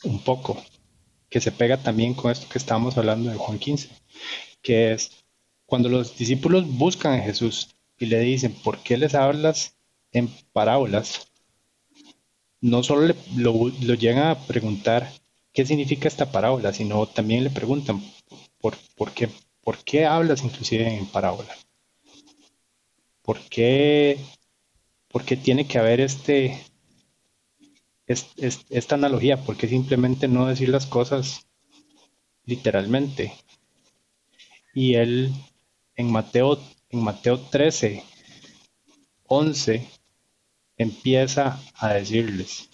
S3: un poco, que se pega también con esto que estábamos hablando de Juan 15, que es cuando los discípulos buscan a Jesús y le dicen, ¿por qué les hablas en parábolas? No solo lo, llegan a preguntar qué significa esta parábola, sino también le preguntan, ¿por, por, qué, ¿por qué hablas inclusive en parábola? ¿Por qué, por qué tiene que haber este, esta analogía? ¿Por qué simplemente no decir las cosas literalmente? Y él en Mateo, en Mateo 13, 11, empieza a decirles,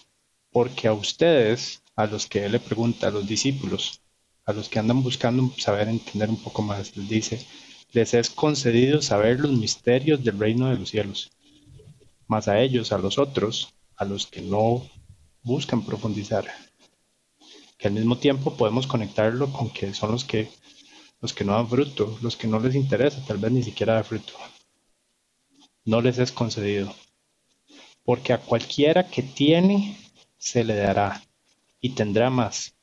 S3: porque a ustedes, a los que él le pregunta, a los discípulos, a los que andan buscando saber entender un poco más, les dice, les es concedido saber los misterios del reino de los cielos. Mas a ellos, a los otros, a los que no buscan profundizar, que al mismo tiempo podemos conectarlo con que son los que los que no dan fruto, los que no les interesa, tal vez ni siquiera da fruto. No les es concedido. Porque a cualquiera que tiene, se le dará y tendrá más.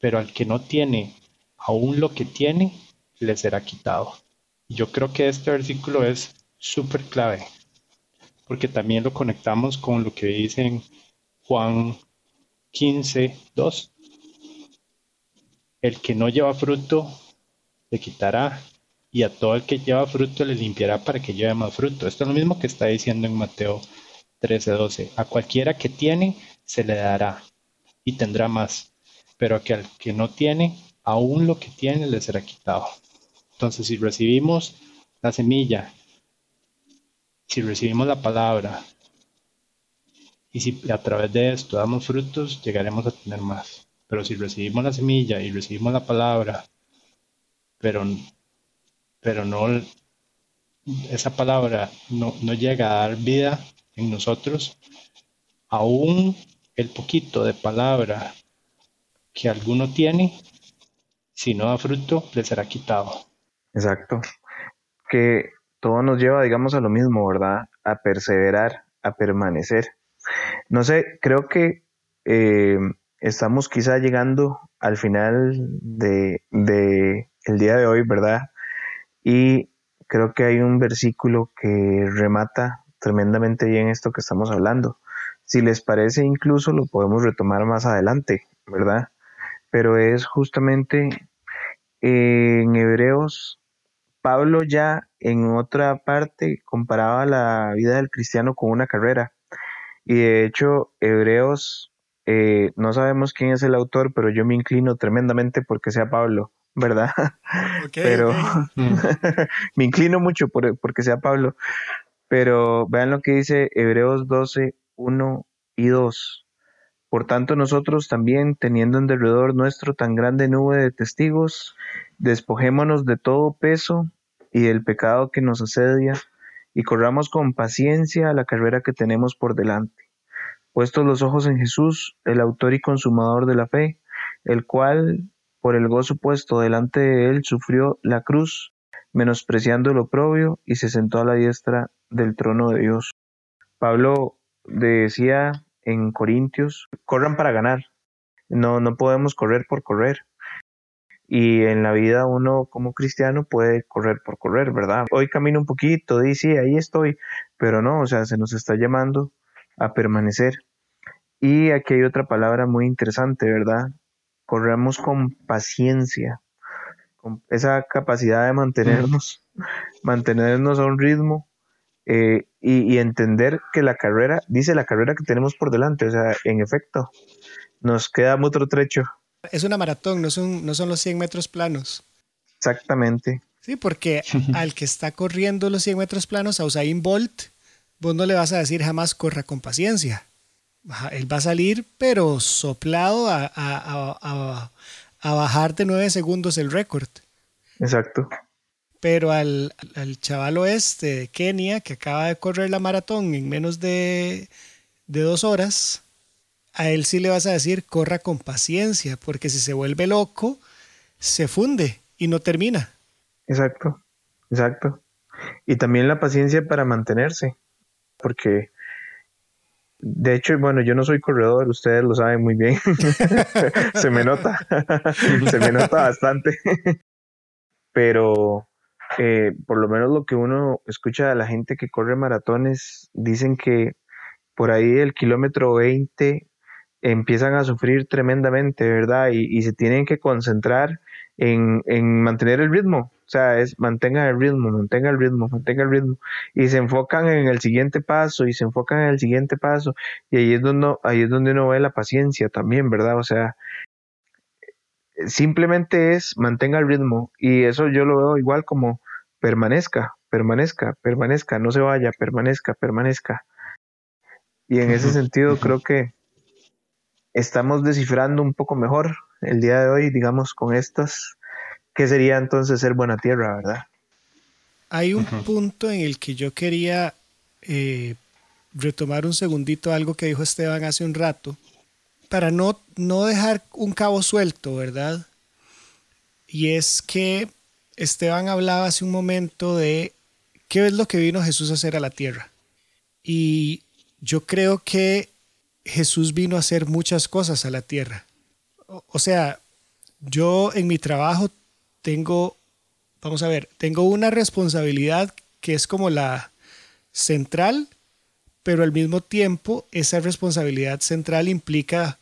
S3: Pero al que no tiene, aún lo que tiene, le será quitado. Y yo creo que este versículo es súper clave, porque también lo conectamos con lo que dice en Juan 15, 2. El que no lleva fruto, le quitará y a todo el que lleva fruto le limpiará para que lleve más fruto. Esto es lo mismo que está diciendo en Mateo 13:12. A cualquiera que tiene, se le dará y tendrá más, pero a al que no tiene, aún lo que tiene le será quitado. Entonces, si recibimos la semilla, si recibimos la palabra, y si a través de esto damos frutos, llegaremos a tener más. Pero si recibimos la semilla y recibimos la palabra pero, pero no, esa palabra no, llega a dar vida en nosotros, aún el poquito de palabra que alguno tiene, si no da fruto, le será quitado.
S2: Exacto. Que todo nos lleva, digamos, a lo mismo, ¿verdad? A perseverar, a permanecer. No sé, creo que eh, estamos quizá llegando al final de, el día de hoy, ¿verdad? Y creo que hay un versículo que remata tremendamente bien esto que estamos hablando. Si les parece, incluso lo podemos retomar más adelante, ¿verdad? Pero es justamente en Hebreos Pablo ya en otra parte comparaba la vida del cristiano con una carrera. Y de hecho, Hebreos, eh, no sabemos quién es el autor, pero yo me inclino tremendamente porque sea Pablo, ¿verdad? pero me inclino mucho por, porque sea Pablo. Pero vean lo que dice Hebreos 12, 1 y 2. Por tanto, nosotros también, teniendo en derredor nuestro tan grande nube de testigos, despojémonos de todo peso y del pecado que nos asedia, y corramos con paciencia la carrera que tenemos por delante. Puestos los ojos en Jesús, el autor y consumador de la fe, el cual, por el gozo puesto delante de él, sufrió la cruz, menospreciando el oprobio, y se sentó a la diestra del trono de Dios. Pablo decía en Corintios, corran para ganar. No, no podemos correr por correr. Y en la vida uno como cristiano puede correr por correr, ¿verdad? Hoy camino un poquito, dice, ahí estoy, pero no, o sea, se nos está llamando a permanecer. Y aquí hay otra palabra muy interesante, ¿verdad? Corremos con paciencia, con esa capacidad de mantenernos, mantenernos a un ritmo eh, y, entender que la carrera, dice la carrera que tenemos por delante, o sea, en efecto, nos queda otro trecho.
S1: Es una maratón, no son, no son los 100 metros planos.
S2: Exactamente.
S1: Sí, porque al que está corriendo los 100 metros planos, a Usain Bolt, vos no le vas a decir jamás corra con paciencia. Él va a salir, pero soplado a, a, a bajar de 9 segundos el récord.
S2: Exacto
S1: pero al, al, chaval oeste de Kenia que acaba de correr la maratón en menos de, dos horas, a él sí le vas a decir corra con paciencia, porque si se vuelve loco, se funde y no termina.
S2: Exacto, exacto. Y también la paciencia para mantenerse, porque de hecho, bueno, yo no soy corredor, ustedes lo saben muy bien. se me nota, se me nota bastante. Pero eh, por lo menos lo que uno escucha de la gente que corre maratones, dicen que por ahí el kilómetro 20 empiezan a sufrir tremendamente, ¿verdad? Y, se tienen que concentrar en, mantener el ritmo. O sea, es mantenga el ritmo, mantenga el ritmo, mantenga el ritmo. Y se enfocan en el siguiente paso y se enfocan en el siguiente paso. Y ahí es donde, ahí es donde uno ve la paciencia también, ¿verdad? O sea, simplemente es mantenga el ritmo y eso yo lo veo igual como permanezca, permanezca, permanezca, no se vaya, permanezca, permanezca. Y en ese sentido creo que estamos descifrando un poco mejor el día de hoy, digamos, con estas, ¿qué sería entonces ser buena tierra, verdad?
S1: Hay un punto en el que yo quería eh, retomar un segundito algo que dijo Esteban hace un rato, para no, no dejar un cabo suelto, ¿verdad? Y es que Esteban hablaba hace un momento de qué es lo que vino Jesús a hacer a la tierra. Y yo creo que Jesús vino a hacer muchas cosas a la tierra. O sea, yo en mi trabajo tengo, vamos a ver, tengo una responsabilidad que es como la central, pero al mismo tiempo esa responsabilidad central implica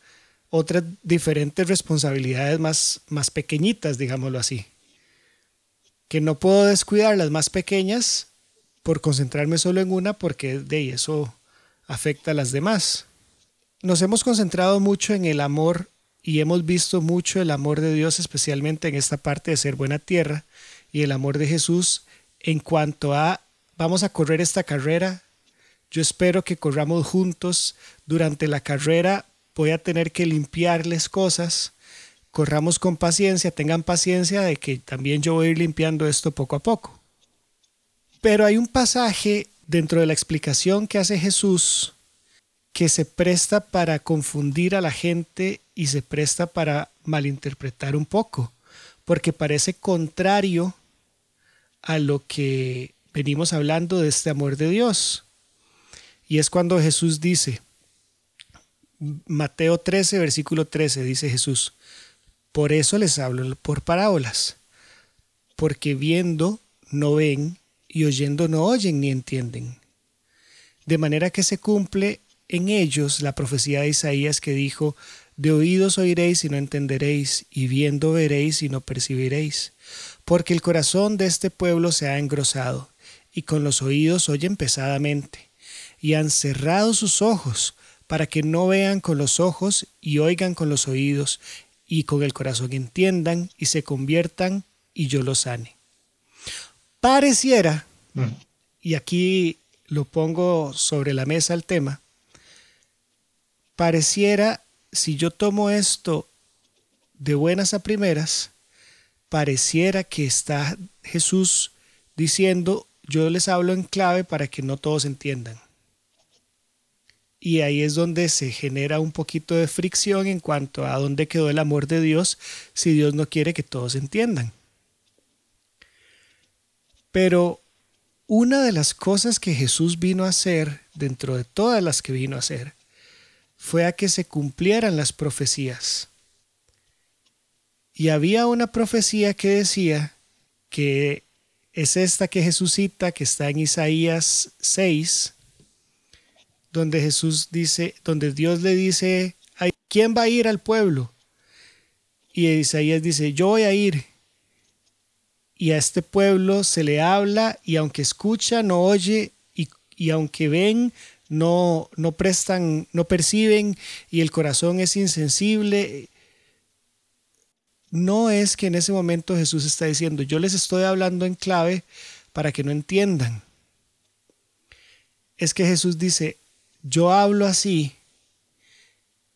S1: otras diferentes responsabilidades más, más pequeñitas, digámoslo así. Que no puedo descuidar las más pequeñas por concentrarme solo en una porque de eso afecta a las demás. Nos hemos concentrado mucho en el amor y hemos visto mucho el amor de Dios, especialmente en esta parte de ser buena tierra, y el amor de Jesús en cuanto a vamos a correr esta carrera. Yo espero que corramos juntos durante la carrera voy a tener que limpiarles cosas. Corramos con paciencia, tengan paciencia de que también yo voy a ir limpiando esto poco a poco. Pero hay un pasaje dentro de la explicación que hace Jesús que se presta para confundir a la gente y se presta para malinterpretar un poco, porque parece contrario a lo que venimos hablando de este amor de Dios. Y es cuando Jesús dice, Mateo 13, versículo 13, dice Jesús, por eso les hablo por parábolas, porque viendo no ven y oyendo no oyen ni entienden. De manera que se cumple en ellos la profecía de Isaías que dijo, De oídos oiréis y no entenderéis, y viendo veréis y no percibiréis, porque el corazón de este pueblo se ha engrosado, y con los oídos oyen pesadamente, y han cerrado sus ojos, para que no vean con los ojos y oigan con los oídos, y con el corazón entiendan y se conviertan, y yo los sane. Pareciera, mm. y aquí lo pongo sobre la mesa el tema, pareciera, si yo tomo esto de buenas a primeras, pareciera que está Jesús diciendo, yo les hablo en clave para que no todos entiendan. Y ahí es donde se genera un poquito de fricción en cuanto a dónde quedó el amor de Dios si Dios no quiere que todos entiendan. Pero una de las cosas que Jesús vino a hacer, dentro de todas las que vino a hacer, fue a que se cumplieran las profecías. Y había una profecía que decía que es esta que Jesús cita, que está en Isaías 6, donde Jesús dice, donde Dios le dice, ¿quién va a ir al pueblo? Y Isaías dice, yo voy a ir y a este pueblo se le habla y aunque escucha no oye y, aunque ven no, no prestan, no perciben y el corazón es insensible. No es que en ese momento Jesús está diciendo, yo les estoy hablando en clave para que no entiendan. Es que Jesús dice, yo hablo así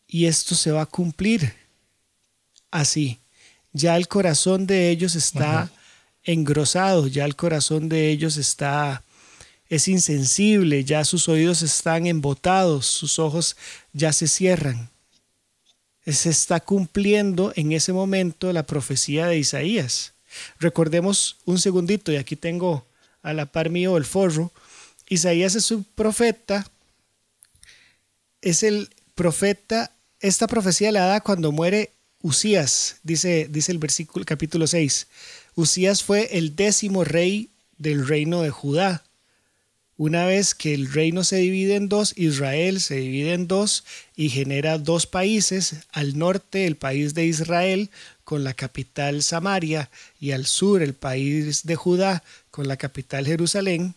S1: y esto se va a cumplir así. Ya el corazón de ellos está engrosado, ya el corazón de ellos está es insensible, ya sus oídos están embotados, sus ojos ya se cierran. Se está cumpliendo en ese momento la profecía de Isaías. Recordemos un segundito, y aquí tengo a la par mío el forro. Isaías es un profeta, es el profeta, esta profecía la da cuando muere Usías, dice, dice el versículo capítulo 6. Usías fue el décimo rey del reino de Judá. Una vez que el reino se divide en dos, Israel se divide en dos y genera dos países, al norte el país de Israel con la capital Samaria y al sur el país de Judá con la capital Jerusalén,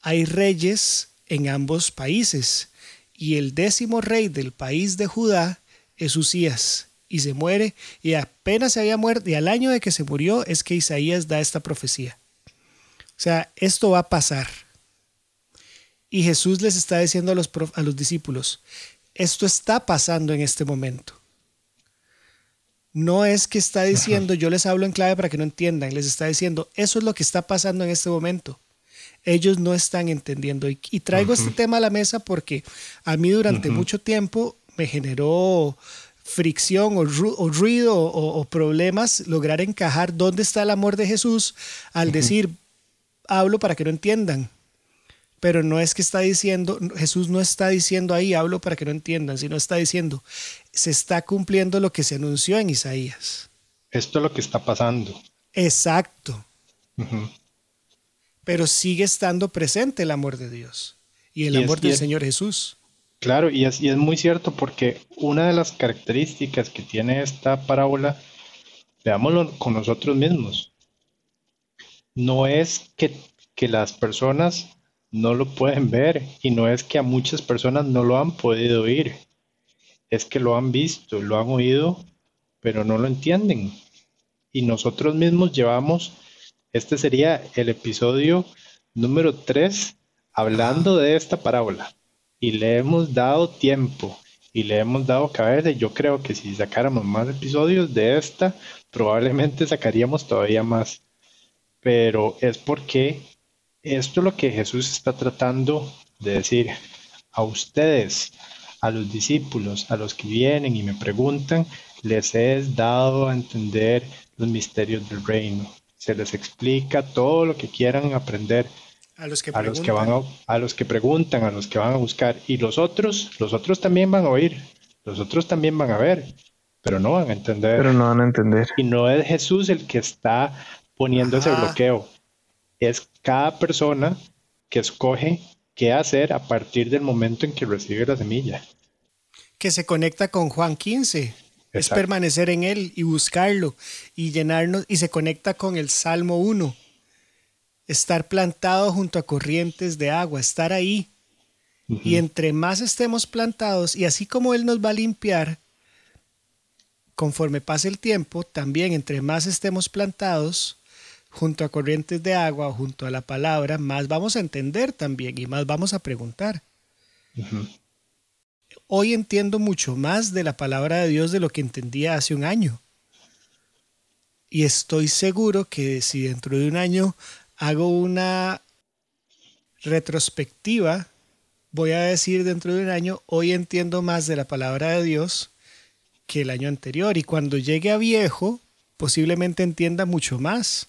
S1: hay reyes en ambos países y el décimo rey del país de Judá es Usías y se muere y apenas se había muerto y al año de que se murió es que Isaías da esta profecía. O sea, esto va a pasar. Y Jesús les está diciendo a los, a los discípulos, esto está pasando en este momento. No es que está diciendo, yo les hablo en clave para que no entiendan, les está diciendo, eso es lo que está pasando en este momento. Ellos no están entendiendo. Y, traigo este tema a la mesa porque a mí durante mucho tiempo me generó fricción o, ruido o, problemas lograr encajar dónde está el amor de Jesús al decir, hablo para que no entiendan. Pero no es que está diciendo, Jesús no está diciendo ahí, hablo para que no entiendan, sino está diciendo, se está cumpliendo lo que se anunció en Isaías.
S3: Esto es lo que está pasando.
S1: Exacto. Pero sigue estando presente el amor de Dios y el amor del Señor Jesús.
S3: Claro, y es, es muy cierto porque una de las características que tiene esta parábola, veámoslo con nosotros mismos, no es que, que las personas no lo pueden ver y no es que a muchas personas no lo han podido oír, es que lo han visto, lo han oído, pero no lo entienden. Y nosotros mismos llevamos, este sería el episodio número 3 hablando de esta parábola y le hemos dado tiempo y le hemos dado cabeza. Yo creo que si sacáramos más episodios de esta, probablemente sacaríamos todavía más. Pero es porque esto es lo que Jesús está tratando de decir a ustedes, a los discípulos, a los que vienen y me preguntan, les he dado a entender los misterios del reino. Se les explica todo lo que quieran aprender
S1: a los que
S3: a los que van a, los que preguntan, a los que van a buscar. Y los otros, los otros también van a oír, los otros también van a ver, pero no van a entender.
S2: Pero no van a entender.
S3: Y no es Jesús el que está poniendo ese bloqueo. Es cada persona que escoge qué hacer a partir del momento en que recibe la semilla.
S1: Que se conecta con Juan 15. Es permanecer en Él y buscarlo y llenarnos y se conecta con el Salmo 1. Estar plantado junto a corrientes de agua, estar ahí. Y entre más estemos plantados, y así como Él nos va a limpiar, conforme pase el tiempo, también entre más estemos plantados junto a corrientes de agua o junto a la palabra, más vamos a entender también y más vamos a preguntar hoy entiendo mucho más de la palabra de Dios de lo que entendía hace un año. Y estoy seguro que si dentro de un año hago una retrospectiva, voy a decir dentro de un año, hoy entiendo más de la palabra de Dios que el año anterior. Y cuando llegue a viejo, posiblemente entienda mucho más.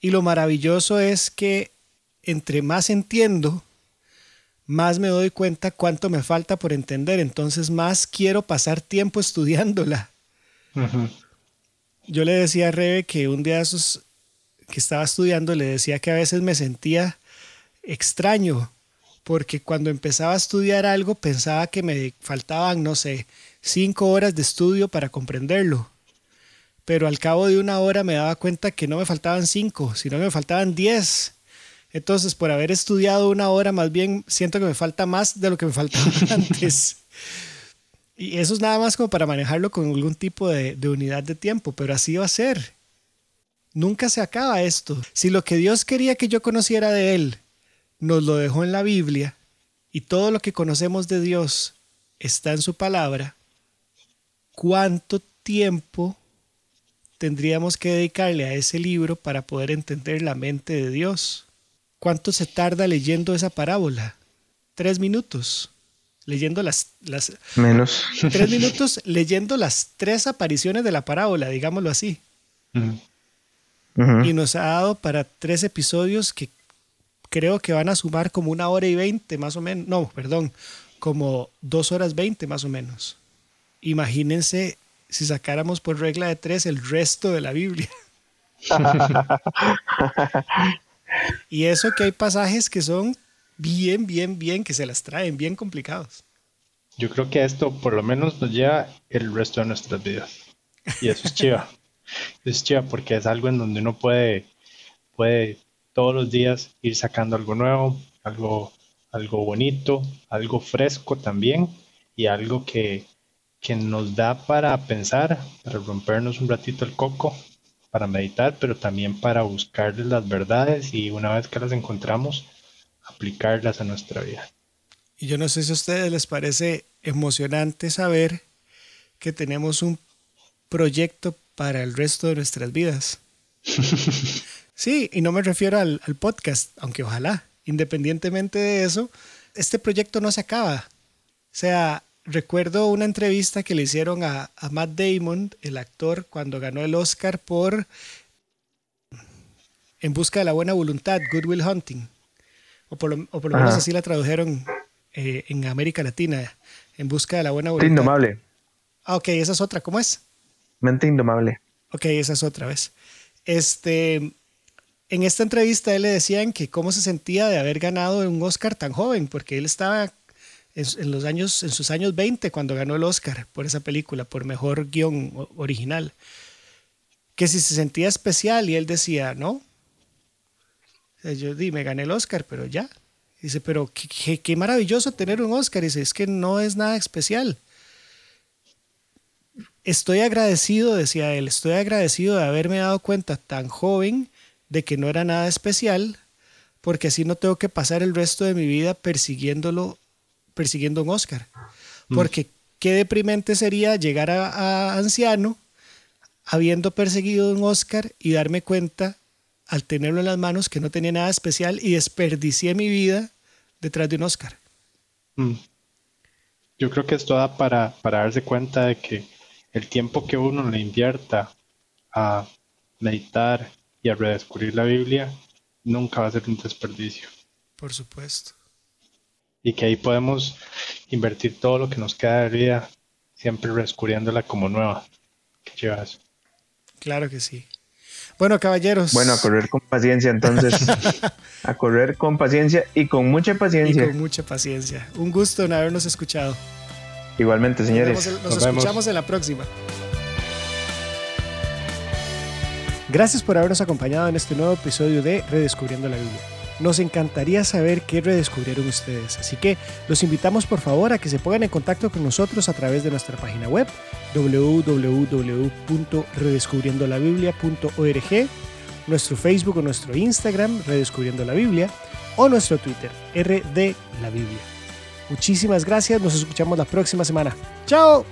S1: Y lo maravilloso es que entre más entiendo, más me doy cuenta cuánto me falta por entender, entonces más quiero pasar tiempo estudiándola. Yo le decía a Rebe que un día esos que estaba estudiando le decía que a veces me sentía extraño, porque cuando empezaba a estudiar algo pensaba que me faltaban, no sé, cinco horas de estudio para comprenderlo. Pero al cabo de una hora me daba cuenta que no me faltaban cinco, sino que me faltaban diez. Entonces, por haber estudiado una hora, más bien siento que me falta más de lo que me faltaba antes. Y eso es nada más como para manejarlo con algún tipo de, de, unidad de tiempo, pero así va a ser. Nunca se acaba esto. Si lo que Dios quería que yo conociera de Él nos lo dejó en la Biblia y todo lo que conocemos de Dios está en su palabra, ¿cuánto tiempo tendríamos que dedicarle a ese libro para poder entender la mente de Dios? ¿Cuánto se tarda leyendo esa parábola? Tres minutos. Leyendo las, las...
S2: Menos.
S1: Tres minutos leyendo las tres apariciones de la parábola, digámoslo así. Y nos ha dado para tres episodios que creo que van a sumar como una hora y veinte más o menos. No, perdón, como dos horas veinte más o menos. Imagínense si sacáramos por regla de tres el resto de la Biblia. Y eso que hay pasajes que son bien, bien, bien, que se las traen, bien complicados.
S3: Yo creo que esto por lo menos nos lleva el resto de nuestras vidas. Y eso es chiva. es chiva porque es algo en donde uno puede, puede todos los días ir sacando algo nuevo, algo, algo bonito, algo fresco también y algo que, que nos da para pensar, para rompernos un ratito el coco para meditar, pero también para buscar las verdades y una vez que las encontramos, aplicarlas a nuestra vida.
S1: Y yo no sé si a ustedes les parece emocionante saber que tenemos un proyecto para el resto de nuestras vidas. sí, y no me refiero al, al podcast, aunque ojalá, independientemente de eso, este proyecto no se acaba. O sea, recuerdo una entrevista que le hicieron a, Matt Damon, el actor, cuando ganó el Oscar por En busca de la buena voluntad, Good Will Hunting. O por lo, menos así la tradujeron eh, en América Latina, En busca de la buena voluntad.
S2: Indomable.
S1: Ah, ok, esa es otra. ¿Cómo es?
S2: Mente indomable.
S1: Ok, esa es otra vez. Este, en esta entrevista él le decían que cómo se sentía de haber ganado un Oscar tan joven, porque él estaba en, los años, en sus años 20 cuando ganó el Oscar por esa película, por mejor guion original, que si se sentía especial y él decía, no, yo di, me gané el Oscar, pero ya. Dice, pero qué, qué, maravilloso tener un Oscar. Dice, es que no es nada especial. Estoy agradecido, decía él, estoy agradecido de haberme dado cuenta tan joven de que no era nada especial, porque así no tengo que pasar el resto de mi vida persiguiéndolo persiguiendo un Oscar. Mm. Porque qué deprimente sería llegar a, anciano habiendo perseguido un Oscar y darme cuenta al tenerlo en las manos que no tenía nada especial y desperdicié mi vida detrás de un Oscar.
S3: Mm. Yo creo que esto da para, para darse cuenta de que el tiempo que uno le invierta a meditar y a redescubrir la Biblia nunca va a ser un desperdicio.
S1: Por supuesto
S3: y que ahí podemos invertir todo lo que nos queda de vida, siempre rescuriéndola como nueva. ¿Qué llevas?
S1: Claro que sí. Bueno, caballeros.
S2: Bueno, a correr con paciencia entonces. a correr con paciencia y con mucha paciencia.
S1: Y con mucha paciencia. Un gusto en habernos escuchado.
S2: Igualmente, señores.
S1: Nos, escuchamos en la próxima. Gracias por habernos acompañado en este nuevo episodio de Redescubriendo la Biblia. Nos encantaría saber qué redescubrieron ustedes, así que los invitamos por favor a que se pongan en contacto con nosotros a través de nuestra página web www.redescubriendolabiblia.org, nuestro Facebook o nuestro Instagram Redescubriendo la Biblia o nuestro Twitter RD. Muchísimas gracias, nos escuchamos la próxima semana. ¡Chao!